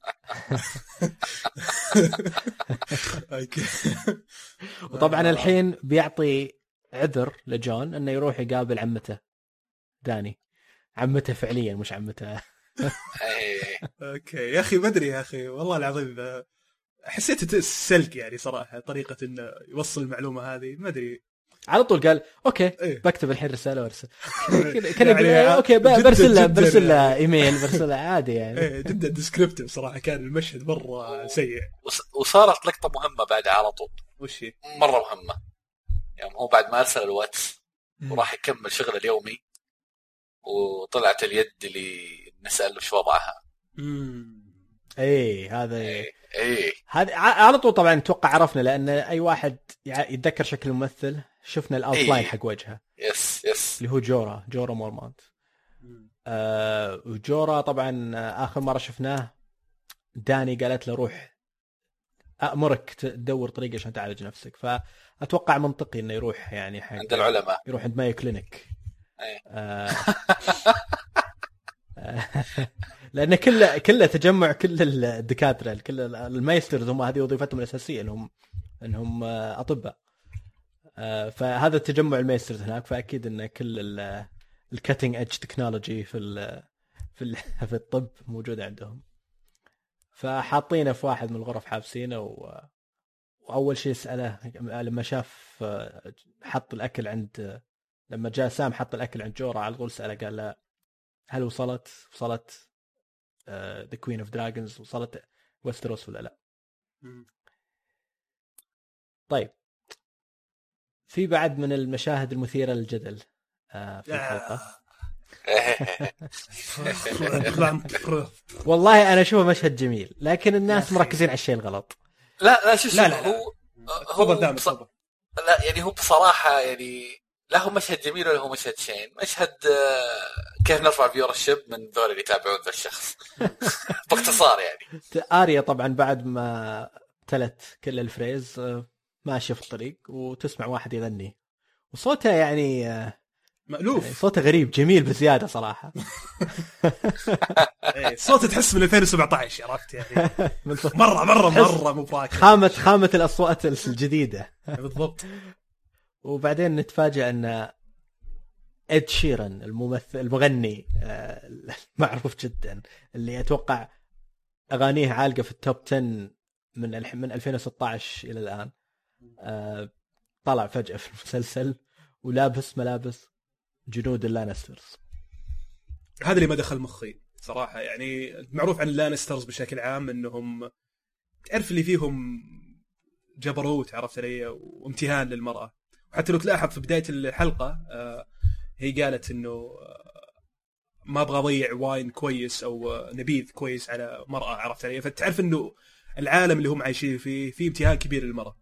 C: okay
B: وطبعا الحين بيعطي عذر لجون إنه يروح يقابل عمته داني. عمته فعليا مش عمته.
D: إيه.
C: okay. يا أخي ما أدري يا أخي. والله العظيم حسيت سلك يعني صراحة طريقة إنه يوصل المعلومة هذه. ما أدري.
B: على طول قال okay
C: إيه.
B: بكتب الحين رسالة وارسل كذا- كذا
C: يعني okay
B: برسل له
C: جداً
B: برسل له
C: يعني.
B: ايميل برسل له عادي يعني
C: إيه جدا descriptive صراحة كان المشهد مرة سيء
D: وص- وصارت لقطة مهمة بعدها على طول
C: وش هي؟
D: مرة مهمة يوم هو بعد ما أرسل الواتس وراح يكمل شغله اليومي وطلعت اليد اللي نسأل شو وضعها
C: مم.
B: إي هذا
D: إيه إيه
B: هذا على طول طبعا أتوقع عرفنا لأن أي واحد يتذكر شكل الممثل شفنا ال outline
D: إيه.
B: حق وجهه.
D: yes yes
B: اللي هو جورا جورا مورمونت. آه وجورا طبعا آه، آخر مرة شفناه داني قالت له روح أمرك تدور طريقة عشان تعالج نفسك. فأتوقع منطقي إنه يروح يعني حق
D: عند العلماء.
B: يروح عند مايو كلينيك.
D: إيه.
B: آه لأنه كله كله تجمع كل الدكاترة كل ال maesters هم هذه وظيفتهم الأساسية إنهم انهم أطباء. فهذا تجمع ال maesters هناك فأكيد إن كل ال cutting edge technology في ال في ال في الطب موجوده عندهم. فحاطينه في واحد من الغرف حابسينه و... وأول شيء سأله لما شاف آه، حط الأكل عند لما جاء سام حط الأكل عند جورا على طول سأله قال له هل وصلت؟ وصلت the queen of dragons وصلت ويستروس ولا لا. طيب في بعد من المشاهد المثيرة للجدل آه، في الحلقة. والله أنا أشوفه مشهد جميل لكن الناس. مركزين على الشيء الغلط.
D: لا لا شوف
C: لا، لا، لا.
D: هو هو بص- لا يعني هو بصراحة يعني لا هو مشهد جميل ولا هو مشهد شين. مشهد آه، كيف نرفع فيور الشب من ذول اللي يتابعون ذا الشخص. باختصار يعني.
B: آريا طبعا بعد ما تلت كل ال Freys ماشيه في الطريق وتسمع واحد يغني. وصوته يعني آه، يعني
C: مألوف
B: صوته غريب جميل بزيادة صراحة.
C: إيه، صوت تحس من 2017 عرفت يعني؟ مرة
B: مرة
C: مرة مو براكب
B: خامة خامة الأصوات الجديدة.
C: بالضبط.
B: وبعدين نتفاجئ أن إد شيرن الممثل المغني آه، المعروف جدا اللي أتوقع أغانيه عالقة في ال top 10 من الح- من 2016 إلى الآن. طلع فجأة في المسلسل ولابس ملابس جنود اللانسترز.
C: هذا اللي ما دخل مخي صراحة. يعني معروف عن اللانسترز بشكل عام إنهم تعرف اللي فيهم جبروت عرفت علي؟ وامتهان للمرأة. وحتى لو تلاحظ في بداية الحلقة آه، هي قالت إنه آه، ما أبغى أضيع wine كويس أو آه، نبيذ كويس على مرة عرفت علي؟ فتعرف إنه العالم اللي هم عايشين فيه فيه امتهان كبير للمرأة.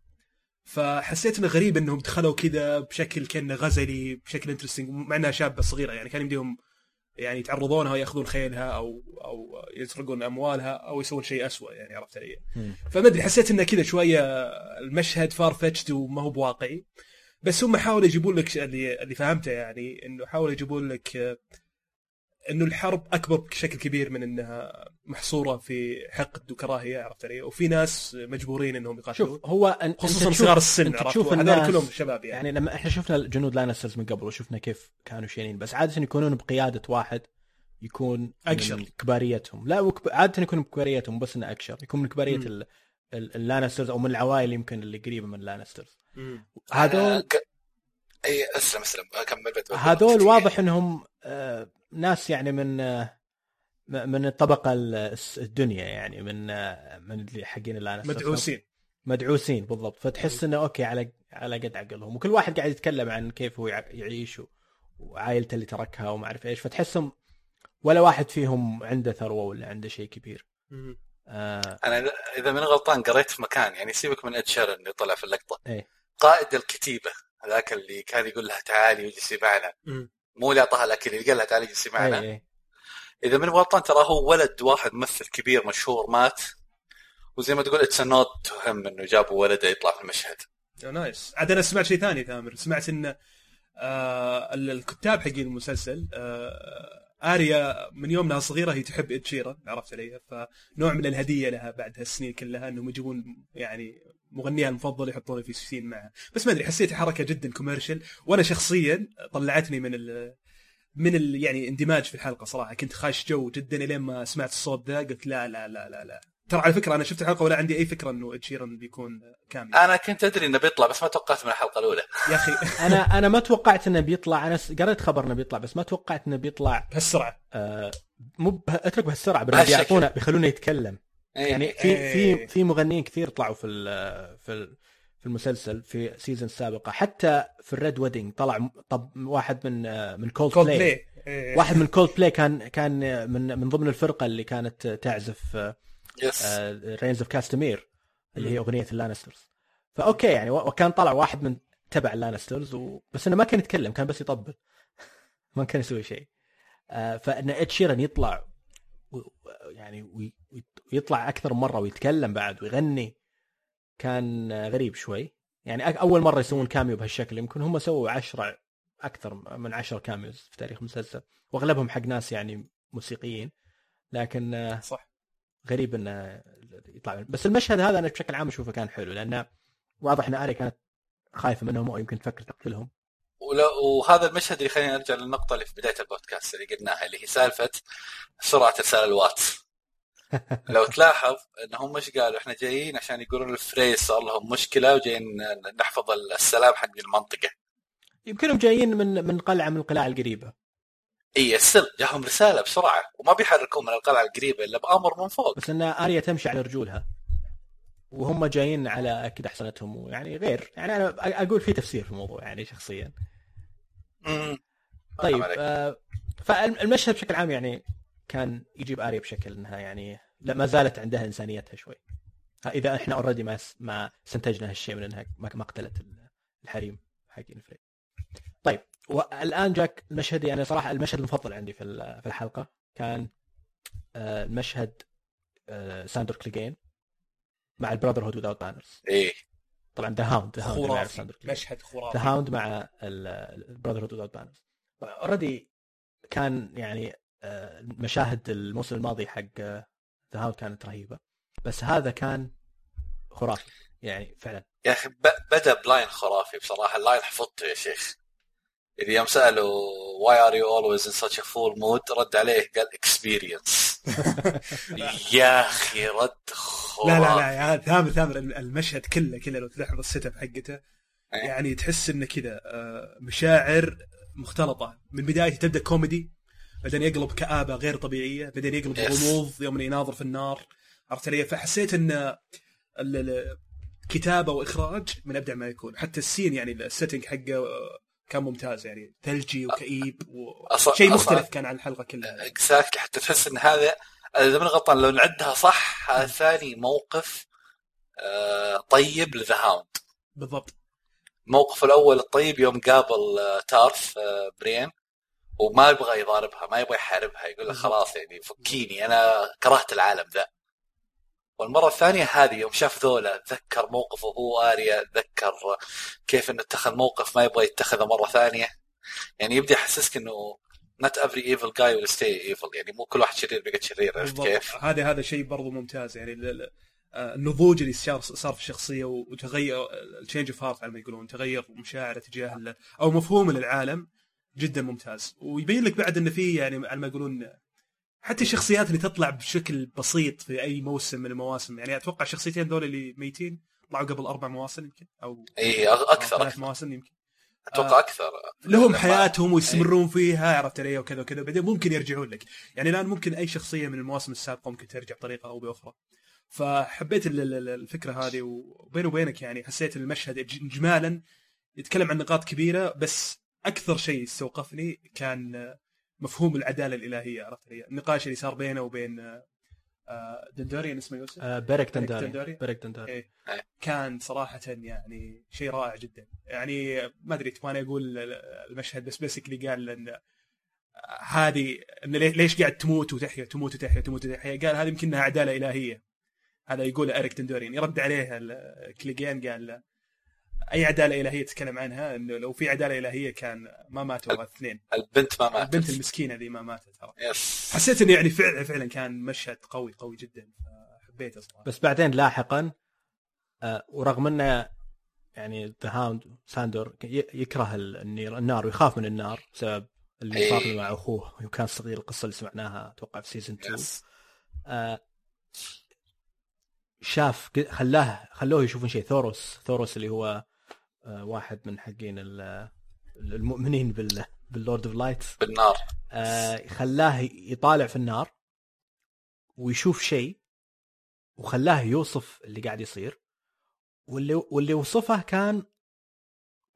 C: فحسيت إنه غريب إنهم دخلوا كذا بشكل كأنه غزلي بشكل interesting مع إنها شابة صغيرة يعني كان يمديهم يعني يتعرضونها ويأخذون خيلها أو أو يسرقون أموالها أو يسوون شيء أسوأ يعني عرفت علي؟ فما أدري حسيت إنه كذا شوية المشهد far-fetched وما هو بواقعي بس هم حاولوا يجيبون لك اللي اللي فهمته يعني إنه حاولوا يجيبون لك إنه الحرب أكبر بشكل كبير من إنها محصورة في حقد وكراهية عرفت علي؟ وفي ناس مجبورين إنهم يقاتلون
B: شوف هو أن...
C: خصوصا صغار السن عرفت
B: تشوف
C: هذول
B: الناس
C: كلهم شباب يعني,
B: يعني لما إحنا شفنا الجنود لانسترز من قبل وشفنا كيف كانوا شينين بس عادة يكونون بقيادة واحد يكون
C: أكشر.
B: من كباريتهم لا وكب... عادة يكون بكباريتهم بس إنه أكشر يكون من
C: كبارية.
B: ال... ال- اللانسترز أو من العوائل يمكن اللي قريبة من اللانسترز. هذول
D: أنا- اي اسلم اسلم. اكمل
B: هذول واضح انهم آه، ناس يعني من آه، من الطبقة ال- الدنيا يعني من آه، من اللي حقين اللانسترز
C: مدعوسين.
B: مدعوسين بالضبط. فتحس إنه okay على على قد عقلهم. وكل واحد قاعد يتكلم عن كيف هو يع- يعيش وعائلته اللي تركها وما أعرف إيش. فتحسهم ولا واحد فيهم عنده ثروة ولا عنده شيء كبير. آه
D: أنا إذا من غلطان قريت في مكان يعني سيبك من إد شيرن اللي طلع في اللقطة.
B: إيه.
D: قائد الكتيبة. هذاك اللي كان يقول لها تعالي واجلسي معنا. مو اللي اعطاها الاكل اللي قال لها تعالي اجلسي معنا.
B: اي اي
D: إذا من غلطان ترى هو ولد واحد ممثل كبير مشهور مات وزي ما تقول it's an ode to him إنه جابوا ولده يطلع في المشهد.
C: nice عاد أنا سمعت شيء ثاني ثامر. سمعت إن آه ال- الكتاب حقين المسلسل آه آريا من يوم انها صغيرة هي تحب إد شيران عرفت علي فنوع من الهدية لها بعد هالسنين كلها إنهم يجيبون يعني مغنيها المفضل يحطونه في scene معها. بس ما أدري حسيتها حركة جدا commercial وأنا شخصيا طلعتني من ال من ال يعني اندماج في الحلقة صراحة. كنت خاش جو جدا إلين ما سمعت الصوت ذا قلت لا لا لا لا لا. ترى على فكرة أنا شفت الحلقة ولا عندي أي فكرة إنه اد شيران بيكون كامل.
D: أنا كنت أدري إنه بيطلع بس ما توقعت من الحلقة الأولى.
C: يا أخي.
B: أنا أنا ما توقعت إنه بيطلع. أنا س- قريت خبر إنه بيطلع بس ما توقعت إنه بيطلع.
C: بهالسرعة.
B: آه مو به- اترك
D: بهالسرعة.
B: بيعطونا بيخلونه يتكلم. يعني في في
C: إيه.
B: في مغنيين كثير طلعوا في ال- في ال- في المسلسل في season السابقه حتى في ال Red Wedding طلع طب واحد من آه، من كولد بلاي
C: إيه.
B: واحد من كولد بلاي كان كان من من ضمن الفرقة اللي كانت تعزف
D: يس
B: Rains of Castamere اللي هي أغنية اللانسترز ف okay يعني وكان طلع واحد من تبع اللانسترز و... بس إنه ما كان يتكلم كان بس يطبل. ما كان يسوي شيء. آه، فإن اد شيرن يطلع و... يعني وي- ويطلع أكثر مرة ويتكلم بعد ويغني كان غريب شوي. يعني أول مرة يسوون cameo بهالشكل يمكن هم سووا عشرة أكثر من عشر cameos في تاريخ المسلسل وأغلبهم حق ناس يعني موسيقيين. لكن
C: صح.
B: غريب إنه يطلع. بس المشهد هذا أنا بشكل عام أشوفه كان حلو لأنه واضح إن آريا كانت خايفة منهم أو يمكن تفكر تقتلهم.
D: ولا وهذا المشهد اللي خلينا نرجع للنقطة اللي في بداية البودكاست اللي قلناها اللي هي سالفة سرعة إرسال الواتس. لو تلاحظ انهم مش قالوا؟ إحنا جايين عشان يقولون الفريز صار لهم مشكلة وجايين نحفظ السلام حق المنطقة.
B: يمكنهم جايين من من قلعة من القلاع القريبة.
D: إي السر جاهم رسالة بسرعة وما بيحركون من القلعة القريبة إلا بأمر من فوق.
B: بس إن آريا تمشي على رجولها. وهم جايين على أكيد احسنتهم ويعني غير. يعني أنا أقول في تفسير في الموضوع يعني شخصيا.
D: مم.
B: طيب. آه فالمشهد بشكل عام يعني كان يجيب آريا بشكل إنها يعني ما زالت عندها إنسانيتها شوي. إذا إحنا already ما ما استنتجنا هالشيء من إنها ما قتلت الحريم حقين الفريز طيب والآن جاك المشهد يعني صراحة المشهد المفضل عندي في في الحلقة كان آه، المشهد آه، ساندر كليجين مع ال Brotherhood Without Banners
D: إيه.
B: طبعا The Hound The Hound
C: خرافي. مشهد
B: ذا
C: خرافي
B: Hound مع ال Brotherhood Without Banners already كان يعني مشاهد الموسم الماضي حق The Hound كانت رهيبة. بس هذا كان خرافي. يعني فعلا.
D: يا أخي بدأ ب line خرافي بصراحة. ال line حفظته يا شيخ. اللي يوم سألوا why are you always in such a foul mood? رد عليه قال experience يا أخي رد خرافي.
C: لا لا لا يا ثامر ثامر المشهد كله كله لو تلاحظ ال setup حقته
D: إيه.
C: يعني تحس إنه كذا آه، مشاعر مختلطة. من بدايته تبدأ كوميدي بعدين يقلب كآبة غير طبيعية بعدين يقلب. غموض يوم يناظر في النار. عرفت علي؟ فحسيت إن كتابة وإخراج من أبدع ما يكون. حتى ال scene يعني ال setting حقه آه، كان ممتاز يعني. ثلجي وكئيب وشيء
D: أصلاً-
C: مختلف كان عن الحلقة كلها.
D: exactly حتى تحس إن هذا اذا ماني غلطان. لو نعدها صح هذا ثاني موقف آه، طيب ل The Hound.
C: بالضبط.
D: الموقف الأول الطيب يوم قابل آه، تارث آه، بريين وما يبغى يضاربها ما يبغى يحاربها يقول له. خلاص يعني فكيني أنا كرهت العالم ذا والمرة الثانية هذه يوم شاف ذولا تذكر موقفه هو آريا تذكر كيف إنه اتخذ موقف ما يبغى يتخذه مرة ثانية يعني يبدأ يحسسك إنه not every evil guy will stay evil يعني مو كل واحد شرير بيقعد شرير عرفت. كيف؟
C: هذا هذا شيء برضو ممتاز يعني آه، النضوج اللي صار صار في الشخصية وتغير ال change of heart على ما يقولون تغير مشاعره تجاه أو مفهومه للعالم جدا ممتاز. ويبين لك بعد إنه في يعني على ما يقولون حتى الشخصيات اللي تطلع بشكل بسيط في أي موسم من المواسم. يعني أتوقع الشخصيتين ذول اللي ميتين طلعوا قبل أربع مواسم يمكن
D: أو إي
C: أو
D: أكثر
C: ثلاث
D: أكثر.
C: مواسم يمكن.
D: أتوقع أكثر.
C: لهم حياتهم ويستمرون فيها عرفت علي وكذا وكذا. بعدين ممكن يرجعون لك. يعني الآن ممكن أي شخصية من المواسم السابقة ممكن ترجع بطريقة أو بأخرى. فحبيت ال- ال- الفكرة هذه وبيني وبينك يعني حسيت المشهد اجمالا يتكلم عن نقاط كبيرة بس أكثر شيء استوقفني كان مفهوم العدالة الإلهية عرفت علي النقاش اللي صار بينه وبين آه، دندوريان اسمه يوسف؟
B: آه، بيرك.
C: تنداري
B: بيرك تنداري
C: إيه. كان صراحة يعني شيء رائع جدا. يعني ما أدري تبغاني أقول المشهد بس basically قال إن هذه إن ليش قاعد تموت وتحيا تموت وتحيا تموت وتحيا؟ قال هذه يمكنها عدالة إلهية. هذا يقول بيريك دونداريون يرد عليه كليجين قال أي عدالة إلهية تتكلم عنها؟ إنه لو في عدالة إلهية كان ما ماتوا الاثنين
D: البنت ما ماتت.
C: البنت المسكينة ذي ما ماتت ترى.
D: yes.
C: حسيت إنه يعني فعلا فعلا كان مشهد قوي قوي جدا. حبيته صراحة.
B: بس بعدين لاحقا آه، ورغم إنه يعني the Hound ساندر ي- يكره ال- النير النار ويخاف من النار بسبب اللي صار له
D: إيه.
B: مع أخوه. يوم كان صغير القصة اللي سمعناها أتوقع في season 2
D: yes.
B: آه، شاف خلاه خلوه يشوفون شيء. ثوروس ثوروس اللي هو آه، واحد من حقين ال- المؤمنين بال بال Lord of Light
D: بالنار.
B: آه، خلاه يطالع في النار ويشوف شيء وخلاه يوصف اللي قاعد يصير. واللي واللي وصفه كان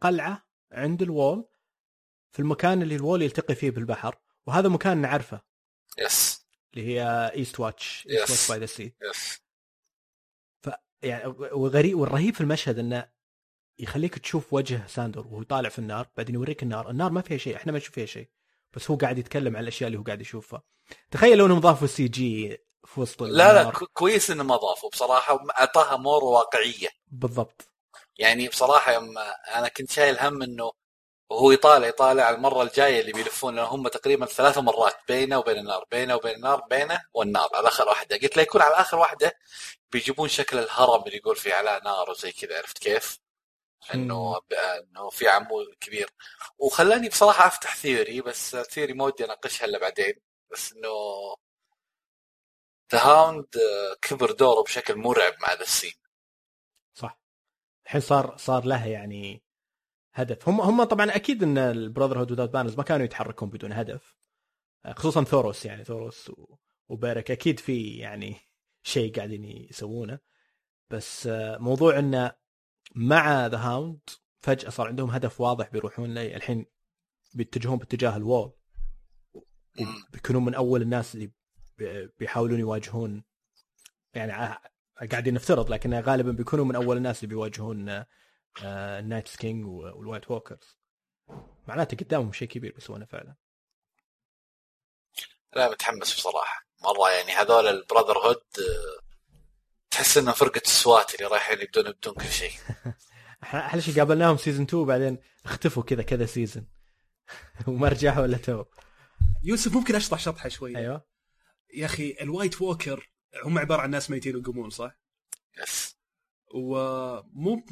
B: قلعة عند ال Wall في المكان اللي ال Wall يلتقي فيه بالبحر. وهذا مكان نعرفه.
D: yes
B: اللي هي Eastwatch East
D: Yes.
B: watch by the Sea
D: yes
B: يعني والرهيب في المشهد إنه يخليك تشوف وجه ساندر وهو طالع في النار بعدين يوريك النار النار ما فيها شيء إحنا ما نشوف فيها شيء بس هو قاعد يتكلم عن الأشياء اللي هو قاعد يشوفها. تخيل لو انهم ضافوا CG في وسط
D: لا لا كويس إنه ما ضافوا بصراحة اعطاها more واقعية.
B: بالضبط.
D: يعني بصراحة يوم أنا كنت شايل هم إنه وهو يطالع يطالع على المرة الجاية اللي بيلفون لأن هم تقريبا ثلاث مرات بينه وبين النار بينه وبين النار بينه والنار على آخر واحدة. قلت له يكون على آخر واحدة بيجيبون شكل الهرم اللي يقول فيه على نار وزي كذا عرفت كيف؟ انه انه في عمود كبير. وخلاني بصراحة أفتح theory بس theory ما ودي أناقشها إلا بعدين. بس إنه the Hound كبر دوره بشكل مرعب مع ذا ال scene.
B: صح. الحين صار صار له يعني هدف. هم هم طبعا أكيد إن ال Brotherhood Without Banners ما كانوا يتحركون بدون هدف. خصوصا ثوروس يعني ثوروس وبيرك أكيد في يعني شيء قاعدين يسوونه. بس موضوع إنه مع the Hound فجأة صار عندهم هدف واضح بيروحون له الحين بيتجهون باتجاه ال
D: Wall.
B: بيكونون من أول الناس اللي بي- بيحاولون يواجهون. يعني قاعدين نفترض لكن غالبا بيكونوا من أول الناس اللي بيواجهون آه، آه، ال Night's King وال White Walkers معناته قدامهم شيء كبير بيسوونه فعلا.
D: لا متحمس بصراحة. مرة يعني هذول ال Brotherhood تحس انه فرقة ال SWAT اللي رايحين يبدون بدون كل شيء.
B: إحنا أحلى شيء قابلناهم season 2 بعدين اختفوا كذا كذا season وما رجعوا إلا تو.
C: يوسف ممكن أشطح شطحة شوي
B: أيوه.
C: يا أخي ال White Walker هم عبارة عن ناس ميتين ويقومون صح؟
D: yes
C: ومو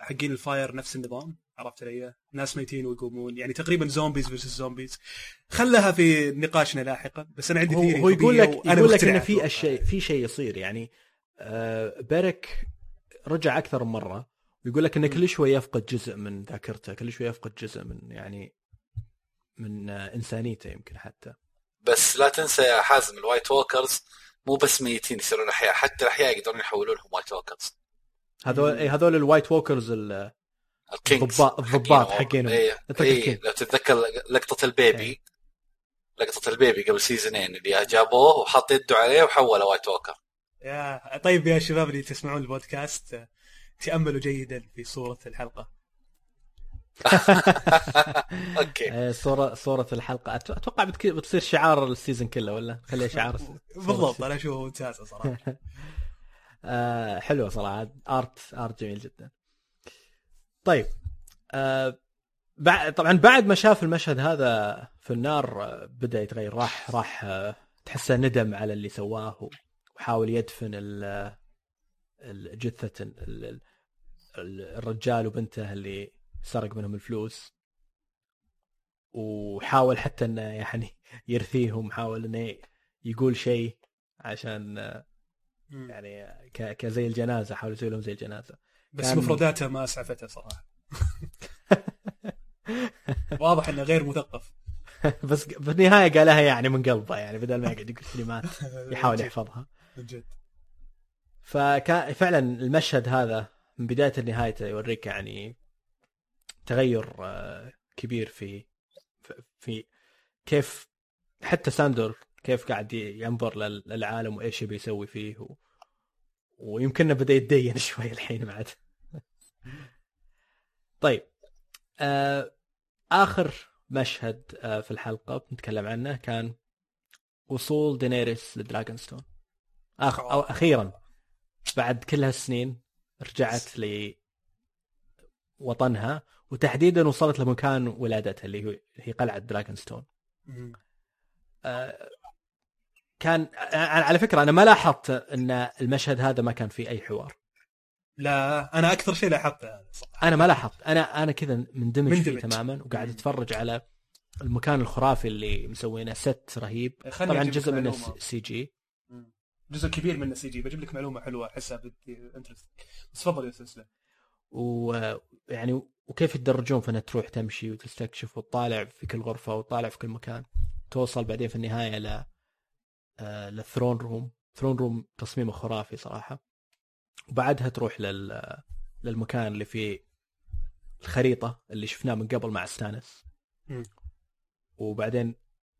C: حقين ال fire نفس النظام عرفت علي؟ ناس ميتين ويقومون يعني تقريبا zombies versus zombies خلها في نقاشنا لاحقا بس أنا عندي
B: هو, هو يقول لك يقول لك إنه في. اشياء في شيء يصير يعني بيرك رجع أكثر من مرة ويقول لك إنه كل شوي يفقد جزء من ذاكرته كل شوي يفقد جزء من يعني من آه إنسانيته يمكن حتى
D: بس لا تنسى يا حازم ال White Walkers مو بس ميتين يصيرون أحياء حتى الأحياء يقدرون يحولونهم White Walkers
B: هذول. إيه هذول ال
D: White Walkers
B: الضباط- الضباط حقينهم.
D: اي اي
B: King.
D: لو تتذكر لقطة ال baby
B: إيه.
D: لقطة ال baby قبل سيزونين اللي جابوه وحط يده عليه وحوله White Walker
C: يا طيب يا شباب اللي تسمعون البودكاست تأملوا جيدا في صورة الحلقة.
D: okay.
B: آه، صورة صورة الحلقة. أتوقع بتك- بتصير شعار ال season كله ولا؟ خليها شعار
C: بالضبط أنا أشوفه ممتازة صراحة.
B: آه حلوة صراحة. art art جميل جدا. طيب آه بعد طبعا بعد ما شاف المشهد هذا في النار بدأ يتغير. راح راح تحسه ندم على اللي سواه وحاول يدفن جثة ال- ال- ال- الرجال وبنته اللي سرق منهم الفلوس. وحاول حتى إنه يعني يرثيهم حاول إنه يقول شيء عشان يعني كزي الجنازة حاول يسوي لهم زي الجنازة.
C: بس
B: كان-
C: مفرداته ما أسعفته صراحة. واضح إنه غير مثقف.
B: بس في النهايه قالها يعني من قلبه يعني بدل ما يقعد يقول كلمات يحاول يحفظها.
C: جد
B: فكان فعلا المشهد هذا من بداية لنهايته يوريك يعني تغير آه، كبير في في- كيف حتى ساندور كيف قاعد ينظر لل- للعالم وإيش يبي يسوي فيه و... ويمكن بدأ يتدين شوي الحين بعد. طيب آه آخر مشهد آه في الحلقة بنتكلم عنه كان وصول دينيريس لدراجونستون. اخر أو أخيرا بعد كل هالسنين رجعت لوطنها وتحديدا وصلت لمكان ولادتها اللي هي قلعة دراجونستون
C: مم.
B: آه، كان آه، على فكرة أنا ما لاحظت إن المشهد هذا ما كان فيه أي حوار
C: لا أنا أكثر شيء لاحظته
B: أنا ما لاحظت أنا أنا كذا مندمج, فيه
C: مندمج.
B: تماما وقاعد. أتفرج على المكان الخرافي اللي مسوينه set رهيب طبعا جزء منه.
C: CG. جزء كبير منه CG بجيب لك معلومة حلوة أحسها interest بس تفضل يا سلسلة.
B: ويعني وكيف يتدرجون في إنها تروح تمشي وتستكشف وتطالع في كل غرفة وتطالع في كل مكان؟ توصل بعدين في النهاية ل لل throne room throne room تصميمه خرافي صراحة. وبعدها تروح لل للمكان اللي فيه الخريطة اللي شفناه من قبل مع ستانس.
C: مم.
B: وبعدين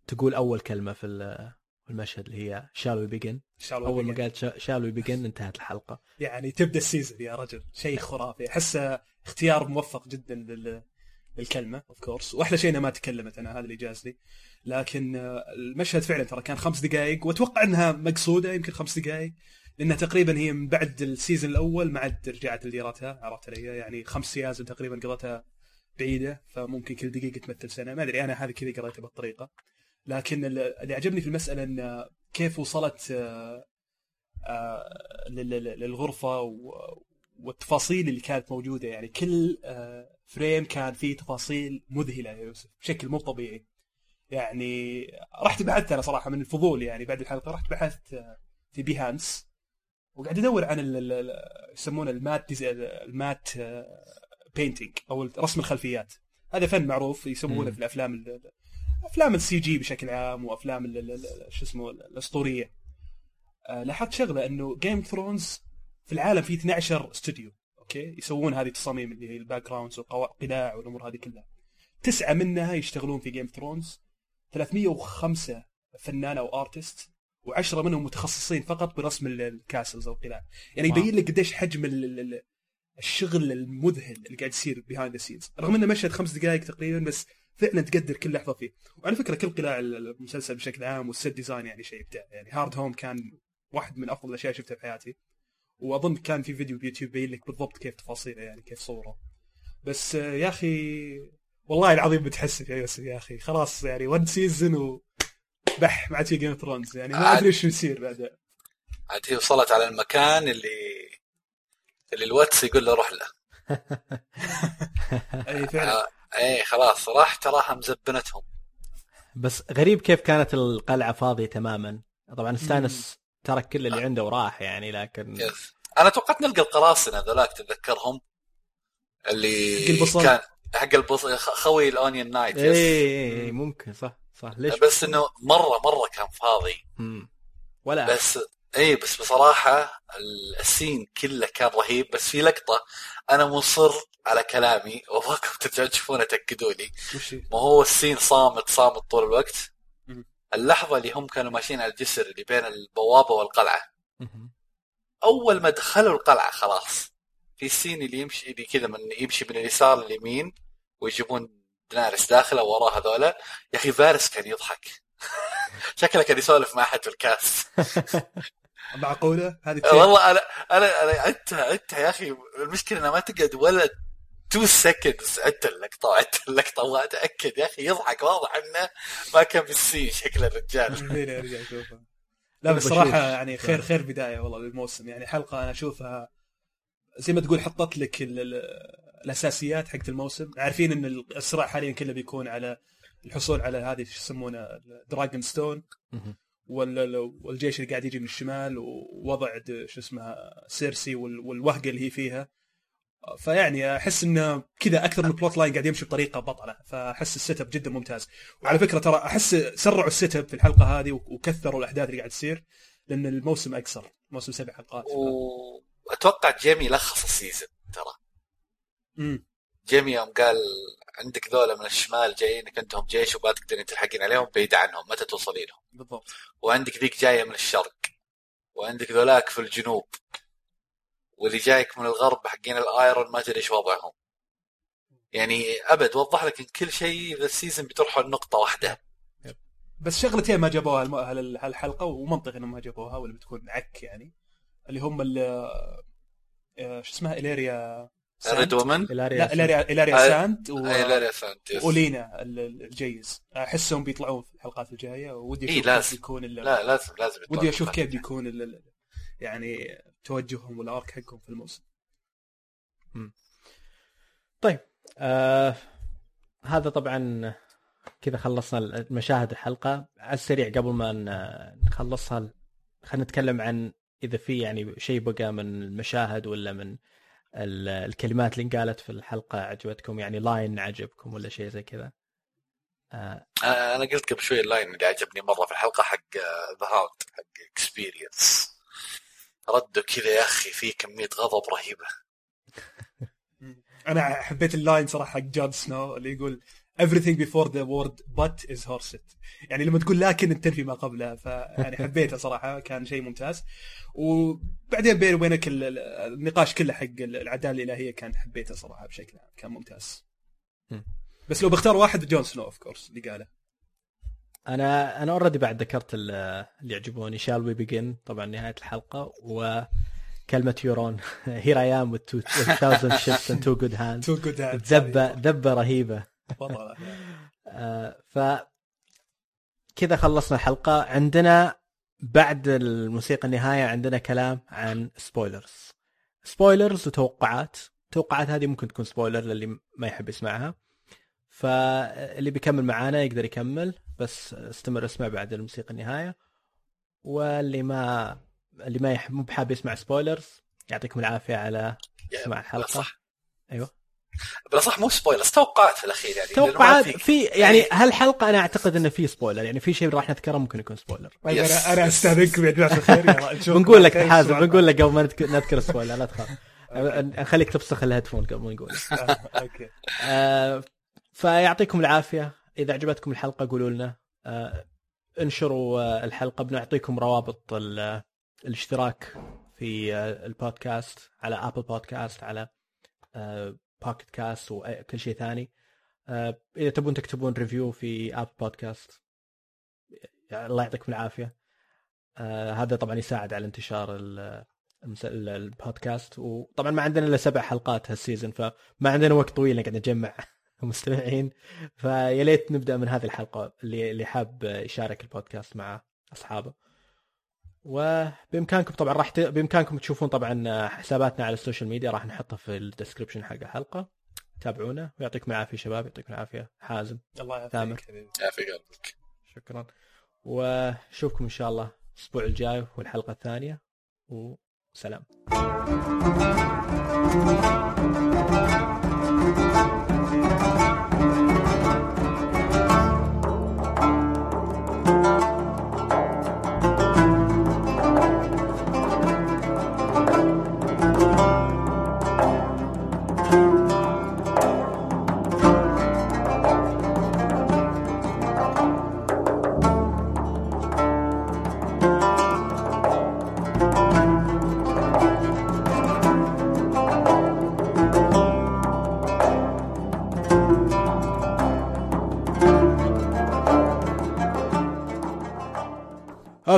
B: تقول أول كلمة في والمشهد اللي هي shall we begin
C: ان شاء الله
B: أول ما
C: begin.
B: قال sha- shall we begin انتهت الحلقة.
C: يعني تبدأ ال season يا رجل. شيء خرافي. احسه اختيار موفق جدا لل... للكلمة of course وأحلى شيء إنها ما تكلمت أنا هذا اللي جاز لي. لكن المشهد فعلا ترى كان خمس دقائق وأتوقع إنها مقصودة يمكن خمس دقائق لأنها تقريبا هي من بعد ال season الأول ما عاد رجعت لديرتها عرفت علي؟ يعني خمس سيازن تقريبا قضتها بعيدة فممكن كل دقيقة تمثل سنة. ما أدري أنا هذه كذا قريتها بالطريقة. لكن ال- اللي عجبني في المسألة إن كيف وصلت آه، آه، لل- لل- للغرفة والتفاصيل اللي كانت موجودة. يعني كل آه، frame كان فيه تفاصيل مذهلة يا يوسف بشكل مو طبيعي. يعني رحت بحثت أنا صراحة من الفضول يعني بعد الحلقة رحت بحثت في Behance وقاعد أدور عن يسمونه ال matte des- ال matte painting أو رسم الخلفيات. هذا فن معروف يسمونه. في الأفلام ال- ال- افلام ال CG بشكل عام وأفلام شو اسمه الأسطورية. آه، لاحظت شغلة إنه Game of Thrones في العالم في 12 استوديو أوكي؟ يسوون هذه التصاميم اللي هي ال backgrounds والقلاع والأمور هذه كلها. تسعة منها يشتغلون في Game of Thrones 305 فنان أو artist و10 منهم متخصصين فقط برسم ال- ال castles أو القلاع يعني. يبين لك قديش حجم ال- ال- ال- الشغل المذهل اللي قاعد يصير behind the scenes رغم إنه مشهد خمس دقائق تقريبا بس فعلا تقدر كل لحظة فيه. وعلى فكرة كل قلاع المسلسل بشكل عام وال set design يعني شيء ابداع يعني Hardhome كان واحد من أفضل الأشياء شفتها في حياتي. وأظن كان في فيديو بيوتيوب يبين لك بالضبط كيف تفاصيله يعني كيف صوره. بس آه، يا أخي والله العظيم بتحسف يا يوسف يا أخي. خلاص يعني one season و بح ما عاد في Game of Thrones يعني ما. أدري إيش يصير بعد.
D: عاد هي وصلت على المكان اللي اللي الواتس يقول له روح له.
C: أي فعلا.
D: آه، إيه خلاص راح تراها مزبنتهم
B: بس غريب كيف كانت القلعة فاضية تماما. طبعا ستانيس ترك كل اللي عنده وراح يعني لكن
D: yes. أنا توقعت نلقى القراصنة ذولاك تتذكرهم؟ اللي
C: البصل.
D: كان حق البصل خ- خوي ال Onion
B: Knight
D: اي
B: اي ممكن صح صح. ليش؟
D: بس إنه مرة مرة كان فاضي.
B: مم. ولا
D: بس اي بس بصراحة ال- ال scene كله كان رهيب بس في لقطة أنا مصر على كلامي وأبغاكم ترجعون تشوفونه تاكدوا لي؟ ما هو السين صامت صامت طول الوقت. اللحظة اللي هم كانوا ماشيين على الجسر اللي بين البوابة
B: والقلعة.
D: أول ما دخلوا القلعة خلاص. في السين اللي يمشي اللي كذا من يمشي من اليسار لليمين ويجيبون دنارس داخله وراه هذولا. يا أخي فارس كان يضحك. شكله كان يسولف مع أحد في الكاس.
C: معقوله هذه
D: والله أنا أنا أنا عدت عدت يا أخي. المشكلة انها ما تقعد ولا 2 seconds عدت اللقطة وعدت اللقطة. أبغى أتأكد يا أخي. يضحك واضح إنه ما كان بال scene شكل الرجال.
C: فيني ارجع أشوفها. لا
B: أبو
C: بس صراحة
B: بشوف.
C: يعني خير خير بداية والله للموسم. يعني حلقة أنا أشوفها زي ما تقول حطت لك ال- ال- الأساسيات حقت الموسم. عارفين إن الصراع حاليا كله بيكون على الحصول على هذه شو يسمونها Dragonstone والجيش اللي قاعد يجي من الشمال ووضع شو اسمها سيرسي وال- والوهقة اللي هي فيها. فيعني أحس إنه كذا أكثر من ال plot line قاعد يمشي بطريقة بطلة. فأحس ال setup جدا ممتاز. وعلى فكرة ترى أحس سرعوا ال setup في الحلقة هذه وكثروا الأحداث اللي قاعد تصير لأن الموسم أقصر. موسم سبع حلقات.
D: وأتوقع جيمي لخص ال season ترى.
C: مم.
D: جيمي يوم قال عندك ذولا من الشمال جايينك عندهم جيش وما تقدرين تلحقين عليهم بعيد عنهم متى توصلين لهم.
C: بالضبط.
D: وعندك ذيك جاية من الشرق وعندك ذولاك في الجنوب واللي جايك من الغرب حقين الأيرون ما تدري إيش وضعهم. يعني أبد وضح لك إن كل شيء ذا السيزون بتروحوا لنقطه واحدة.
C: بس شغلتين ما جابوها هالحلقة ومنطقي إنهم ما جابوها ولا بتكون عك يعني اللي هم آه، شو اسمها الاريا ساند.
D: ريد وومن
B: إلاريا
C: لا الاريا إلاريا
D: آه،
C: ساند و...
D: اي لا لا فهمت يس.
C: اولينا ال- ال- الجيز أحسهم بيطلعون في الحلقات الجاية ودي
D: إيه،
C: أشوف
D: لازم.
C: كيف بيكون ال-
D: لا لازم لازم
C: ودي
D: أشوف.
C: كيف بيكون ال- ال- يعني توجههم وال arc حقهم في الموسم
B: طيب آه هذا طبعا كذا خلصنا مشاهد الحلقة على السريع قبل ما ن- نخلصها خلينا نتكلم عن إذا في يعني شيء بقى من المشاهد ولا من الكلمات اللي انقالت في الحلقة عجبتكم؟ يعني line عجبكم ولا شيء زي كذا؟ آه.
D: آه، أنا قلت قبل شوي ال line اللي عجبني مرة في الحلقة حق The Hound حق experience ردوا كذا يا أخي في كمية غضب رهيبة.
C: أنا حبيت ال line صراحة حق جون سنو اللي يقول everything before the word but is horseshit يعني لما تقول لكن انت تنفي ما قبلها فيعني حبيته صراحة كان شيء ممتاز. وبعدين بيني وبينك ال- ال- النقاش كله حق العدالة الإلهية كان حبيته صراحة بشكل عام كان ممتاز.
B: مم.
C: بس لو بختار واحد جون سنو of course اللي قاله.
B: أنا أنا already بعد ذكرت ال- اللي يعجبوني. Shall we begin طبعا نهاية الحلقة. وكلمة يورون here I am with 2000 ships and two good hands.
C: two good
B: ذبة ذبة رهيبة. آه، ف كذا خلصنا الحلقة. عندنا بعد الموسيقى النهاية عندنا كلام عن spoilers spoilers وتوقعات. التوقعات هذه ممكن تكون spoiler للي ما يحب يسمعها. فاللي بيكمل معانا يقدر يكمل بس استمر اسمع بعد الموسيقى النهاية. واللي ما اللي ما يحب مو بحاب يسمع spoilers يعطيكم العافية على إسماع الحلقة.
D: صح
B: أيوه.
D: بلا صح مو spoilers توقعات في الأخير يعني
B: توقعات. في يعني هالحلقة أنا أعتقد إنه في spoiler يعني في شيء راح نذكره ممكن يكون spoiler
C: طيب. أنا أنا أستاذنكم يا جماعة الخير
B: بنقول لك حازم. بنقول لك قبل ما نذكر- نذكر spoiler لا تخاف. نخليك تفسخ ال headphone قبل ما نقول
C: آه، okay.
B: آه، فيعطيكم العافية. إذا عجبتكم الحلقة قولوا لنا. آه، انشروا آه، الحلقة بنعطيكم روابط ال- الاشتراك في البودكاست على Apple Podcast على Pocket Casts وكل شيء ثاني. آه، إذا تبون تكتبون review في Apple Podcast يعني الله يعطيكم العافية. آه، هذا طبعا يساعد على انتشار البودكاست. وطبعا ما عندنا إلا سبع حلقات هال season فما عندنا وقت طويل نقعد نجمع مستمعين. فيا ليت نبدأ من هذه الحلقة اللي اللي حاب يشارك البودكاست مع أصحابه. وبإمكانكم طبعا راح ت... بإمكانكم تشوفون طبعا حساباتنا على ال social media راح نحطها في ال description حق الحلقة. تابعونا. ويعطيكم العافية شباب يعطيكم العافية حازم.
C: الله
B: تامر.
C: يعافيك حبيبي.
D: يا في قلبك.
B: شكرا. وأشوفكم إن شاء الله الأسبوع الجاي والحلقة الثانية. وسلام.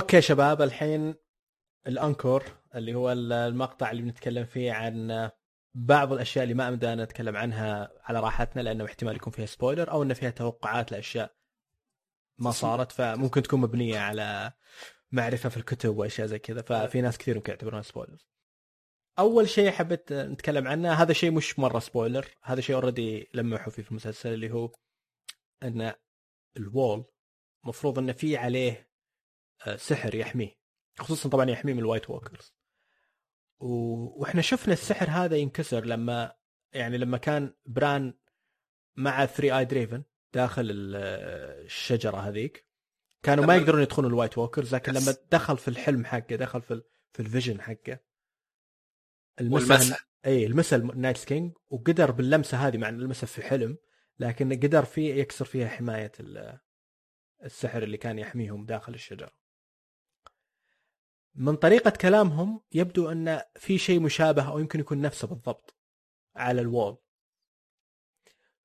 B: okay شباب الحين ال encore اللي هو المقطع اللي بنتكلم فيه عن بعض الأشياء اللي ما أمدانا نتكلم عنها على راحتنا لأنه احتمال يكون فيها spoiler أو انه فيها توقعات لأشياء ما صارت فممكن تكون مبنية على معرفة في الكتب وأشياء زي كذا ففي ناس كثير ممكن يعتبرونها spoiler. أول شيء حبيت نتكلم عنه هذا شيء مش مرة spoiler هذا شيء already لمحوا فيه في المسلسل اللي هو إن ال Wall مفروض انه في عليه سحر يحميه خصوصا طبعا يحميه من ال White Walkers و... وإحنا شفنا السحر هذا ينكسر لما يعني لما كان بران مع Three Eyed Raven داخل ال- الشجرة هذيك كانوا ما يقدرون يدخلون ال White Walkers
D: لكن.
B: لما دخل في الحلم حقه دخل في ال... في ال vision حقه
D: والمسه
B: اي المسه ال Night King وقدر باللمسة هذه مع المسه في حلم لكن قدر فيه يكسر فيها حماية ال- السحر اللي كان يحميهم داخل الشجرة. من طريقة كلامهم يبدو أن في شيء مشابه أو يمكن يكون نفسه بالضبط على ال Wall.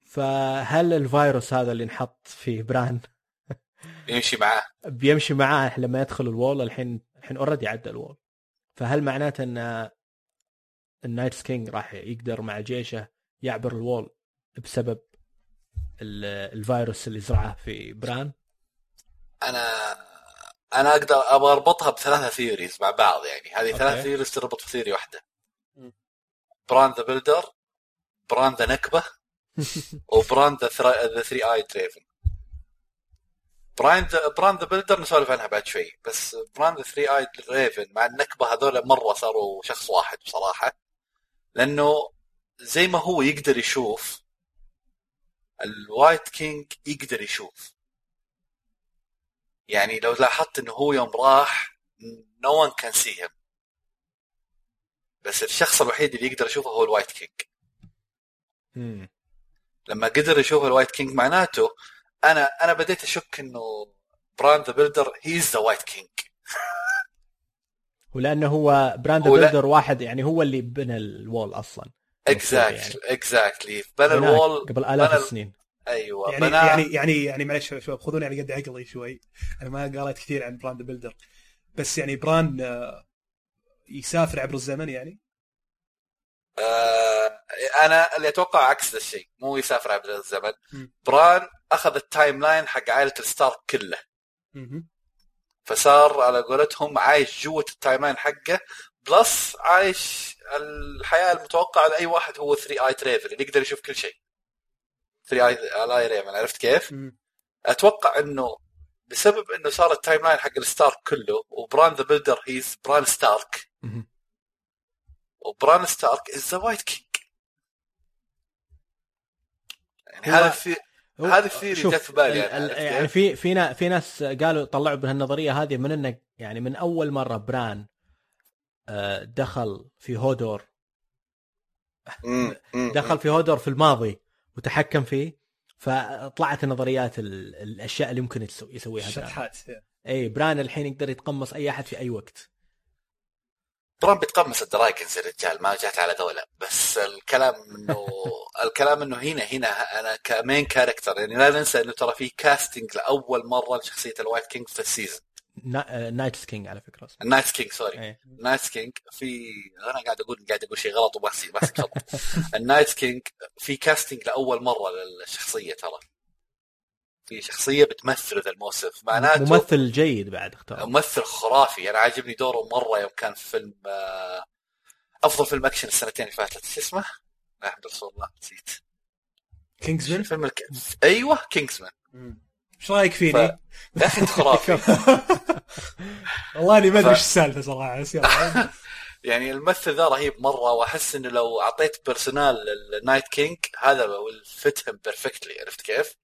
B: فهل الفيروس هذا اللي انحط في بران
D: يمشي معاه.
B: بيمشي معاه لما يدخل ال Wall؟ الحين الحين already عدى ال Wall. فهل معناته أن ال Night King راح يقدر مع جيشه يعبر ال Wall بسبب ال- الفيروس اللي زرعه في بران؟
D: أنا أنا أقدر أبغى أربطها بثلاثة theories مع بعض يعني. هذه
B: okay.
D: ثلاث theories تربط في theory واحدة.
C: مم.
D: بران the Builder بران ذا نكبة وبران ذا the Three Eyed Raven براين the بران the Builder نسولف عنها بعد شوي بس بران the Three Eyed Raven مع النكبة هذول مرة صاروا شخص واحد بصراحة. لأنه زي ما هو يقدر يشوف ال White King يقدر يشوف. يعني لو لاحظت إنه هو يوم راح no one can see him بس الشخص الوحيد اللي يقدر يشوفه هو ال White King.
B: مم.
D: لما قدر يشوف ال White King معناته أنا أنا بديت أشك إنه بران the Builder is the White King
B: ولأنه هو بران
D: ولا-
B: Builder واحد يعني هو اللي بنى ال Wall
D: أصلا. exactly exactly
B: بنى
D: الوول
B: قبل آلاف
D: بنى-
B: السنين.
D: أيوه
C: يعني
D: بناه
C: يعني يعني يعني معلش شباب خذوني على قد عقلي شوي. أنا ما قريت كثير عن بران Builder. بس يعني بران آه، يسافر عبر الزمن يعني؟
D: آه أنا اللي أتوقع عكس الشيء مو يسافر عبر الزمن.
C: مم.
D: بران أخذ ال timeline حق عائلة الستارك كله.
C: مهم.
D: فصار على قولتهم عايش جوة ال timeline حقه plus عايش الحياة المتوقعة لأي واحد هو 3 Eyed Raven اللي يقدر يشوف كل شيء. 3 Eyed Raven عرفت كيف؟
C: مم.
D: أتوقع إنه بسبب إنه صار ال timeline حق الستارك كله وبران the Builder is بران ستارك. وبران ستارك is the White King يعني
B: هو-
D: هذا في هذه ال theory
B: شوف،
D: جت في بالي
B: يعني
D: كيف؟
B: في في في ناس قالوا طلعوا بهالنظرية هذه من إنه يعني من أول مرة بران آه، دخل في هودور دخل في هودور في الماضي وتحكم فيه فطلعت النظريات ال- الأشياء اللي ممكن يسو- يسويها. بران
C: شطحات
B: إي بران الحين يقدر يتقمص أي أحد في أي وقت.
D: بران بيتقمص ال dragons يا رجال ما جات على ذولا. بس الكلام إنه الكلام إنه هنا هنا أنا ك main character يعني لا ننسى إنه ترى في casting لأول مرة لشخصية ال White King في
B: ال season Night King على فكرة اسمه
D: النايت كينج سوري
B: إيه.
D: ال Night King في أنا قاعد أقول قاعد أقول شيء غلط ماسك خط ال Night King في casting لأول مرة للشخصية ترى. في شخصية بتمثل ذا الموسم معناته
B: ممثل جيد بعد اختار.
D: ممثل خرافي. أنا عاجبني دوره مرة يوم كان في فيلم آه، أفضل فيلم أكشن السنتين اللي فاتت. شو اسمه؟ لا الحمد الله نسيت.
C: Kingsman
D: فيلم الك... أيوه Kingsman
C: إيش رأيك فيني؟
D: ف- يا أخي انت خرافي.
C: والله أني ما
D: أدري
C: إيش السالفة صراحة بس يلا.
D: يعني الممثل ذا رهيب مرة وأحس إنه لو أعطيت personal لل Night King هذا fit him perfectly عرفت كيف؟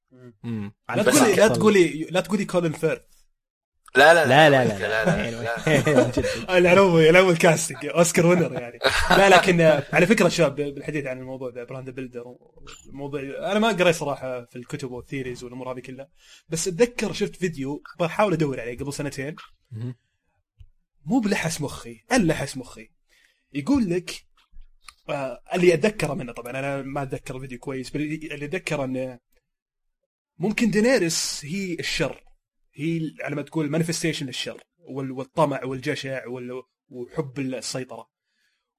C: لا تقولي لا تقولي لا تقولي كولين فيرث.
B: لا
D: لا لا
B: لا لا
D: لا لا, لا, لا.
C: العلوم العلوم ال casting Oscar winner يعني. لا لكن على فكرة شباب بالحديث عن الموضوع ذا بران Builder الموضوع أنا ما قريت صراحة في الكتب وال theories والأمور هذه كلها بس أتذكر شفت فيديو بحاول أدور عليه قبل سنتين. مو بلحس مخي اللحس مخي. يقول لك آه اللي أتذكره منه طبعا أنا ما أتذكر الفيديو كويس اللي أتذكره إنه ممكن دينيريس هي الشر. هي على ما تقول manifestation للشر وال- والطمع والجشع وال- وحب السيطرة.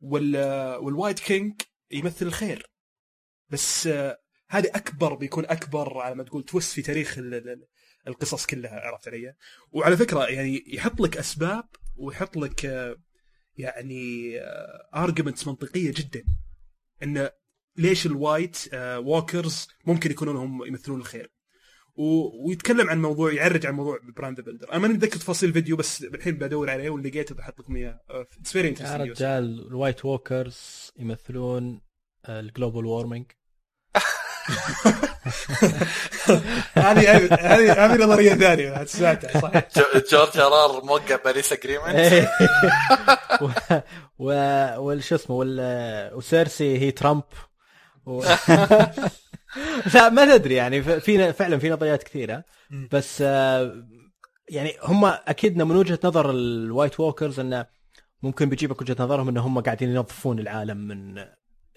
C: وال وال White King يمثل الخير. بس هذه أكبر بيكون أكبر على ما تقول twist في تاريخ ال- ال- القصص كلها عرفت علي؟ وعلى فكرة يعني يحط لك أسباب ويحط لك يعني arguments منطقية جدا. انه ليش ال White آه، Walkers ممكن يكونون هم يمثلون الخير. و... ويتكلم عن موضوع يعرج عن موضوع Bran the Builder. أنا ماني متذكر تفاصيل الفيديو بس الحين بدور عليه واللي لقيته بحط لكم إياه. It's very
B: يا رجال ال White Walkers يمثلون ال global warming
C: هذه هذه هذه نظرية ثانية سمعتها صح
D: جو- جورج آر آر موقع Paris
B: Agreement. و- و- وال شو اسمه وسيرسي هي ترامب. لا ما تدري يعني. في فعلا في نظريات
C: كثيرة.
B: بس آه، يعني هم أكيد من وجهة نظر ال White Walkers انه ممكن بيجيبك وجهة نظرهم إن هم قاعدين ينظفون العالم من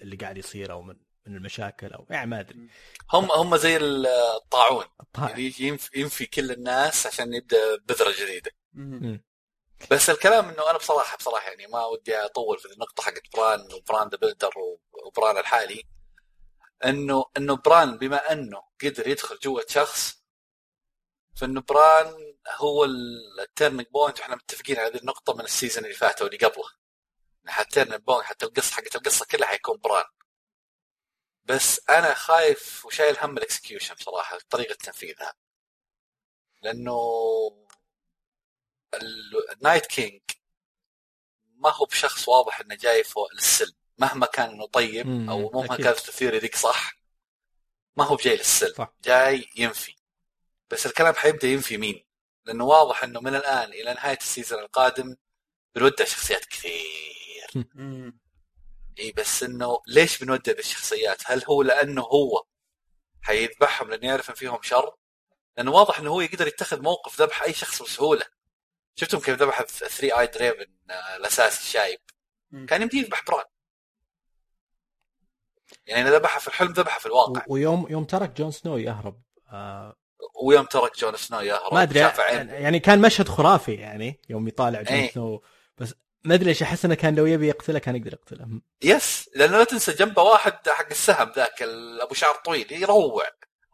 B: اللي قاعد يصير أو من من المشاكل أو يعني ما أدري.
D: هم هم زي الطاعون.
B: طيب.
D: يعني يجي ينف- ينفي كل الناس عشان يبدأ بذرة
C: جديدة.
D: بس الكلام إنه أنا بصراحة بصراحة يعني ما ودي أطول في النقطة حقت بران وبران the Builder وبران الحالي. أنه أنه بران بما أنه قدر يدخل جوه شخص فأنه بران هو ال turning point وإحنا متفقين على هذه النقطة من ال season اللي فات واللي قبله. حتى point حتى القصة حقت القصة كلها حيكون بران. بس أنا خايف وشايل هم ال execution بصراحه طريقة تنفيذها. لأنه ال- ال Night King ما هو بشخص واضح إنه جاي فوق للسلم مهما كان إنه طيب أو مهما
B: أكيد.
D: كانت ال theory ذيك صح ما هو بجاي للسلم
B: صح.
D: جاي ينفي بس الكلام حيبدأ ينفي مين لأنه واضح إنه من الآن إلى نهاية ال season القادم بنودع شخصيات كثير. إي بس إنه ليش بنودع بالشخصيات؟ هل هو لأنه هو حيذبحهم لأنه يعرف إن فيهم شر لأنه واضح إنه هو يقدر يتخذ موقف ذبح أي شخص بسهولة شفتم كيف ذبح 3 Eyed Raven الاساسي الشايب. كان يمديه يذبح بران يعني إذا ذبحها في الحلم ذبحها في الواقع.
B: ويوم يوم ترك جون سنو يهرب. آه
D: ويوم ترك جون سنو يهرب
B: ما
D: أدري عين
B: يعني كان مشهد خرافي يعني يوم يطالع جون
D: إيه.
B: سنو. بس ما أدري ليش أحس إنه كان لو يبي يقتله كان يقدر يقتله.
D: Yes لأنه لا تنسى جنبه واحد حق السهم ذاك أبو شعر طويل يروع.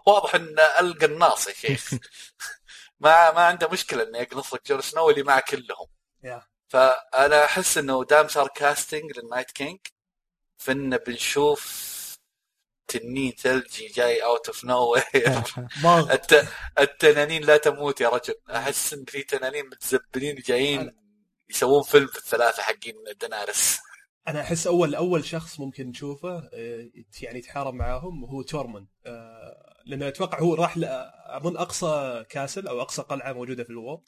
D: واضح انه القناص يا شيخ. ما ما عنده مشكلة إنه يقنص لك جون سنو اللي معه كلهم.
C: Yeah.
D: فأنا أحس إنه دام صار casting لل Night King فإن بنشوف تنين ثلجي جاي out
C: of
D: no. التنانين لا تموت يا رجل أحس إن في تنانين متزبلين جايين يسوون فيلم في الثلاثة حقين دينيريس
C: أنا أحس اول أول شخص ممكن نشوفه آه، يعني يتحارب معاهم هو تورموند آه، لأنه أتوقع هو راح أظن أقصى castle أو أقصى قلعة موجودة في ال world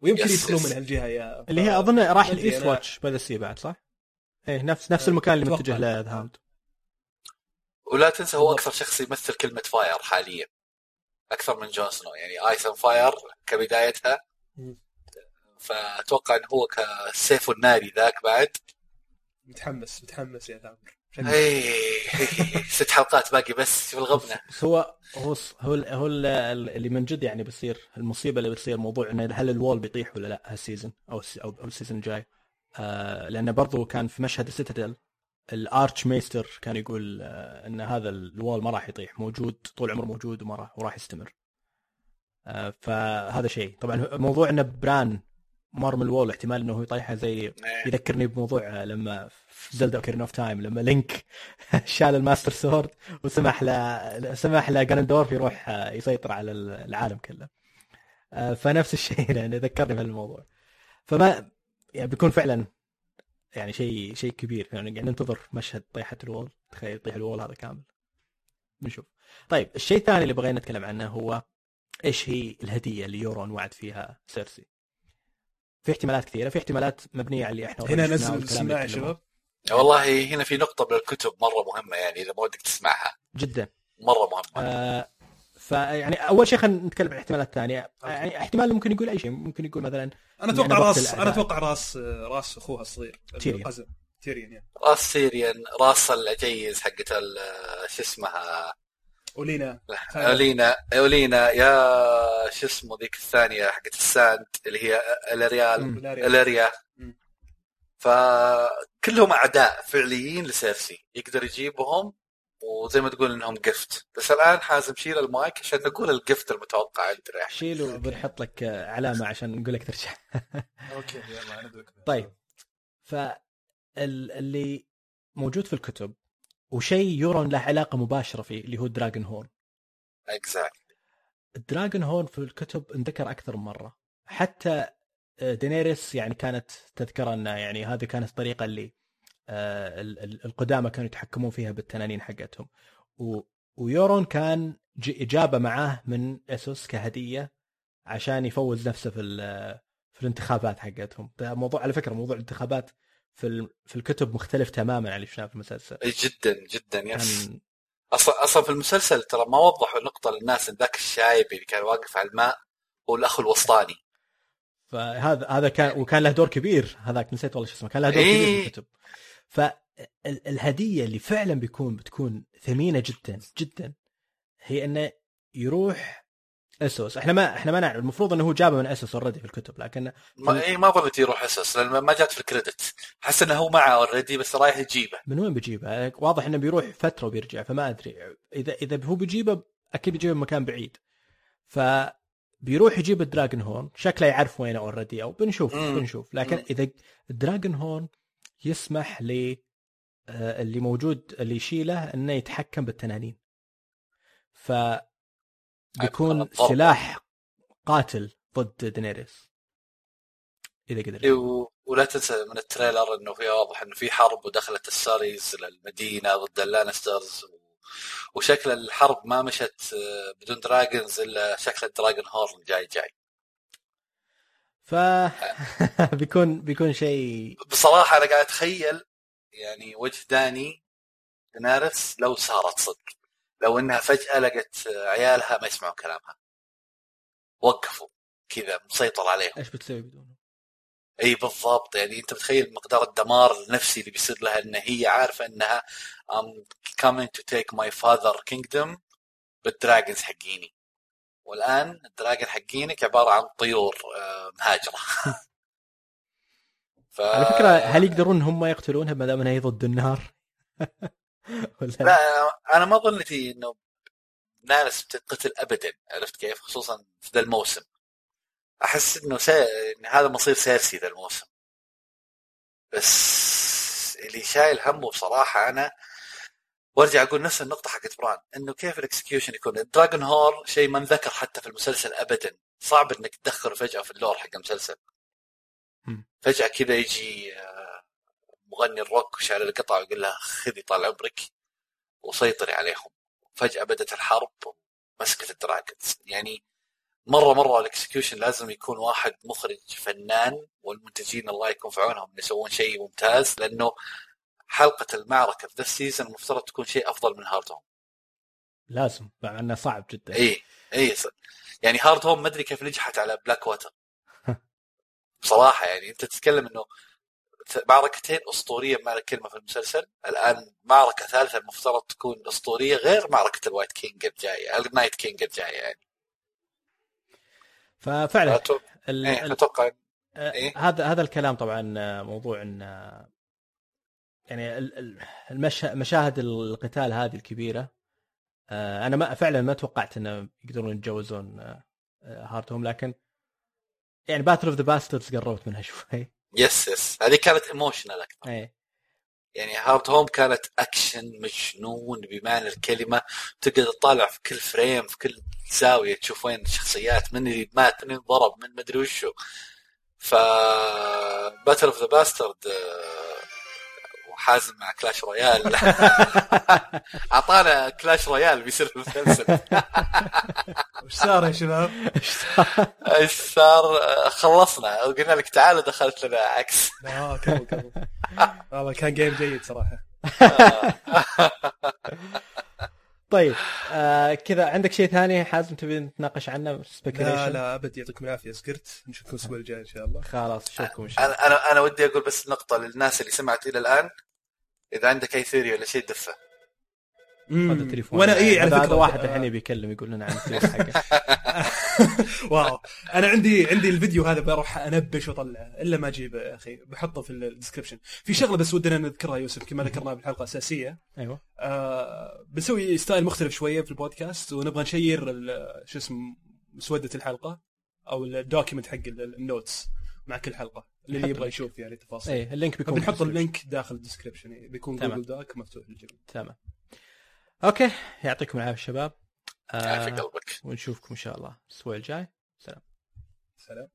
C: ويمكن
D: Yes،
C: يدخلون. من هالجهة يا
B: اللي هي أظن راح
C: ال
B: Eastwatch by the Sea بعد صح؟ إيه نفس نفس المكان اللي. متجه له The Hound
D: ولا تنسى هو. أكثر شخص يمثل كلمة fire حاليا. أكثر من جون سنو يعني ice fire كبدايتها. فأتوقع إنه هو كسيف الناري ذاك بعد.
C: متحمس متحمس يا ثامر
D: اي ست حلقات باقي بس شوف
B: الغبنة. هو هو هو هو اللي من جد يعني بيصير المصيبة اللي بتصير موضوع إنه هل ال wall بيطيح ولا لا هال season أو أو أو ال season الجاي. آه لأنه برضو كان في مشهد ال Citadel ال Archmaester كان يقول آه إن هذا ال wall ما راح يطيح موجود طول عمره موجود وما راح وراح يستمر. آه فهذا شيء. طبعا موضوع إنه بران مر من ال wall احتمال إنه هو يطيحها زي
D: إيه.
B: يذكرني بموضوع آه، لما في زلدا Ocarina of Time لما لينك شال ال Master Sword وسمح له سمح لجاندورف يروح يسيطر على العالم كله. فنفس الشيء يعني ذكرني بهالموضوع. فما يعني بيكون فعلا يعني شيء شيء كبير. يعني قاعد ننتظر مشهد طيحة الوول. تخيل يطيح الوول هذا كامل. بنشوف طيب الشيء الثاني اللي بغينا نتكلم عنه هو إيش هي الهدية اللي يورون وعد فيها سيرسي؟ في احتمالات كثيرة. في احتمالات مبنية على اللي إحنا
C: هنا نزل السماعه يا. شباب.
D: والله هنا في نقطة من الكتب مرة مهمة يعني إذا ما ودك تسمعها.
B: جدا.
D: مرة مهمة.
B: آه فيعني أول شيء خلينا نتكلم عن الاحتمالات الثانية. يعني احتمال ممكن يقول أي شيء. ممكن يقول مثلا
C: أنا أتوقع
B: يعني وقت
C: راس. أنا أتوقع راس راس أخوها الصغير.
B: تيريون.
C: القزم. تيريون يعني
D: راس سيريان راس العجيز حقت ال- شو اسمها؟
C: ولينا
D: أولينا. أولينا. يا شو اسمه ذيك الثانية حقت الساند اللي هي الأريال.
C: الأريا.
D: فكلهم أعداء فعليين لسيرسي. يقدر يجيبهم وزي ما تقول إنهم gift بس الآن حازم شيل المايك عشان نقول ال gift المتوقع عندنا إحنا
B: شيل وبنحط لك آه، علامة عشان نقول لك ترجع.
C: Okay يلا أنا
B: طيب. فاللي موجود في الكتب وشيء يورون له علاقة مباشرة فيه اللي هو Dragon Horn
D: exact
B: ال Dragon Horn في الكتب انذكر أكثر من مرة. حتى آه، دينيريس يعني كانت تذكر ان يعني هذه كانت الطريقة اللي آه، ال- ال- القدامى كانوا يتحكمون فيها بالتنانين حقتهم. و- ويورون كان ج- إجابة معاه من اسوس كهدية عشان يفوز نفسه في ال- في الانتخابات حقتهم. موضوع على فكرة موضوع الانتخابات في ال- في الكتب مختلف تماما عن اللي شفناه في المسلسل.
D: جدا جدا يس.
B: كان
D: أصلا أصلا في المسلسل ترى ما وضحوا النقطه للناس إن ذاك الشايب اللي كان واقف على الماء هو الأخ الوسطاني.
B: فهذا هذا كان وكان له دور كبير. هذاك نسيت والله شو اسمه. كان له دور
D: إيه.
B: كبير في الكتب. فالهدية اللي فعلا بيكون بتكون ثمينة جدا جدا هي إنه يروح Essos إحنا ما إحنا ما نعرف المفروض إنه هو جابه من Essos already في الكتب لكن
D: ما اي ما ظنيت يروح Essos لأن ما جات في ال credit حس إنه هو معه already بس رايح يجيبه
B: من وين بيجيبه؟ واضح إنه بيروح فترة وبيرجع فما أدري اذا إذا هو بيجيبه أكيد بيجيبه من مكان بعيد ف بيروح يجيب ال dragon horn شكله يعرف وينه already أو بنشوف
D: مم.
B: بنشوف لكن
D: مم.
B: إذا ال dragon horn يسمح ل آه، اللي موجود اللي يشيله إنه يتحكم بالتنانين. ف بيكون. سلاح قاتل ضد دينيريس. إذا قدر
D: إيه، و- ولا تنسى من التريلر إنه في واضح إنه في حرب ودخلت الساندز للمدينة ضد اللانسترز و- وشكل الحرب ما مشت آه، بدون dragons إلا شكل ال dragon horn جاي جاي.
B: ف بيكون بيكون شيء
D: بصراحة أنا قاعد أتخيل يعني وجه داني دينيريس لو صارت صدق. لو إنها فجأة لقت عيالها ما يسمعون كلامها. وقفوا. كذا مسيطر عليهم.
B: إيش بتسوي بدونه؟
D: إي بالضبط. يعني أنت متخيل مقدار الدمار النفسي اللي بيصير لها إن هي عارفة إنها I'm coming to take my father kingdom. بال dragons حقيني. والآن ال dragon حقينك عبارة عن طيور آه، مهاجرة. ف...
B: على فكرة هل يقدرون هم يقتلونها ما دام أنها هي ضد النار؟ ولا؟
D: لا أنا ما ظنيت إنه دينيريس بتنقتل ابدا عرفت كيف؟ خصوصا في ذا الموسم. أحس إنه سي... إن هذا مصير سيرسي ذا الموسم. بس اللي شايل همه بصراحة أنا وارجع أقول نفس النقطة حقت بران إنه كيف ال execution يكون؟ ال dragon horn شيء ما انذكر حتى في المسلسل ابدا. صعب إنك تدخله فجأة في ال lore حق المسلسل. فجأة كذا يجي آه، مغني الروك وشعر القطع ويقول لها خذي طال عمرك وسيطري عليهم. فجأة بدأت الحرب مسكت ال dragons. يعني مرة مرة ال execution لازم يكون واحد مخرج فنان والمنتجين الله يكون في عونهم يسوون شيء ممتاز لأنه حلقة المعركة في ذا ال season المفترض تكون شيء أفضل من Hardhome
B: لازم مع إنه صعب جدا.
D: اي اي يعني Hardhome ما أدري كيف نجحت على بلاك واتر بصراحة يعني أنت تتكلم إنه معركتين أسطورية بمعنى الكلمة في المسلسل. الآن معركة ثالثة المفترض تكون أسطورية غير معركة ال White King الجاية ال Night King
B: الجاية
D: يعني.
B: ففعلا
D: إيه،
B: أتوقع
D: إيه؟
B: هذا هذا الكلام طبعا موضوع إن يعني. مشاهد القتال هذه الكبيرة آه، أنا ما فعلا ما توقعت إنه يقدرون يتجاوزون آه، آه، Hardhome لكن يعني Battle of the Bastards قربت منها شوي.
D: yes yes هذه كانت emotional أكثر.
B: إيه.
D: يعني Hardhome كانت اكشن مجنون بمعنى الكلمة تقدر تطالع في كل frame في كل زاوية تشوف وين الشخصيات من اللي مات من اللي انضرب من مدري وشو. ف Battle of the Bastards وحازم مع Clash Royale أعطانا Clash Royale بيصير في المسلسل.
C: وش صار يا شباب؟
D: إيش صار؟ خلصنا. وقلنا لك تعال دخلت لنا عكس.
C: آه كمل كمل والله كان game جيد صراحة.
B: طيب آه كذا عندك شيء ثاني حازم تبي نتناقش عنه؟
C: لا لا أبد يعطيكم العافية سكرت نشوفكم الأسبوع الجاي إن شاء الله.
B: خلاص نشوفكم إن شاء الله.
D: أنا أنا ودي أقول بس نقطة للناس اللي سمعت إلى الآن. إذا عندك أي theory ولا شيء دفه.
B: هذا التليفون
C: وأنا اي على
B: هذا- فكرة. واحد
C: آه،
B: الحين يبي يكلم يقول لنا عن التليفون حقه.
C: wow. أنا عندي عندي الفيديو هذا بروح أنبش واطلعه إلا ما اجيبه يا أخي. بحطه في ال description. في شغلة بس ودنا نذكرها يوسف كما ذكرناها بالحلقة الأساسية.
B: أيوه.
C: آه بنسوي style مختلف شوية في البودكاست ونبغى نشير ال- شو اسمه مسوده الحلقة أو ال document حق ال- ال notes. مع كل حلقة. اللي
B: نحط
C: يبغى
B: ال link.
C: يشوف يعني تفاصيل.
B: إيه ال link بيكون
C: ال
B: description. ال
C: link داخل ال description بيكون
B: تمام.
C: Google Doc مفتوح للجميع.
B: تمام. okay يعطيكم العافية شباب. آه
D: قلبك.
B: ونشوفكم إن شاء الله الأسبوع الجاي. سلام.
C: سلام.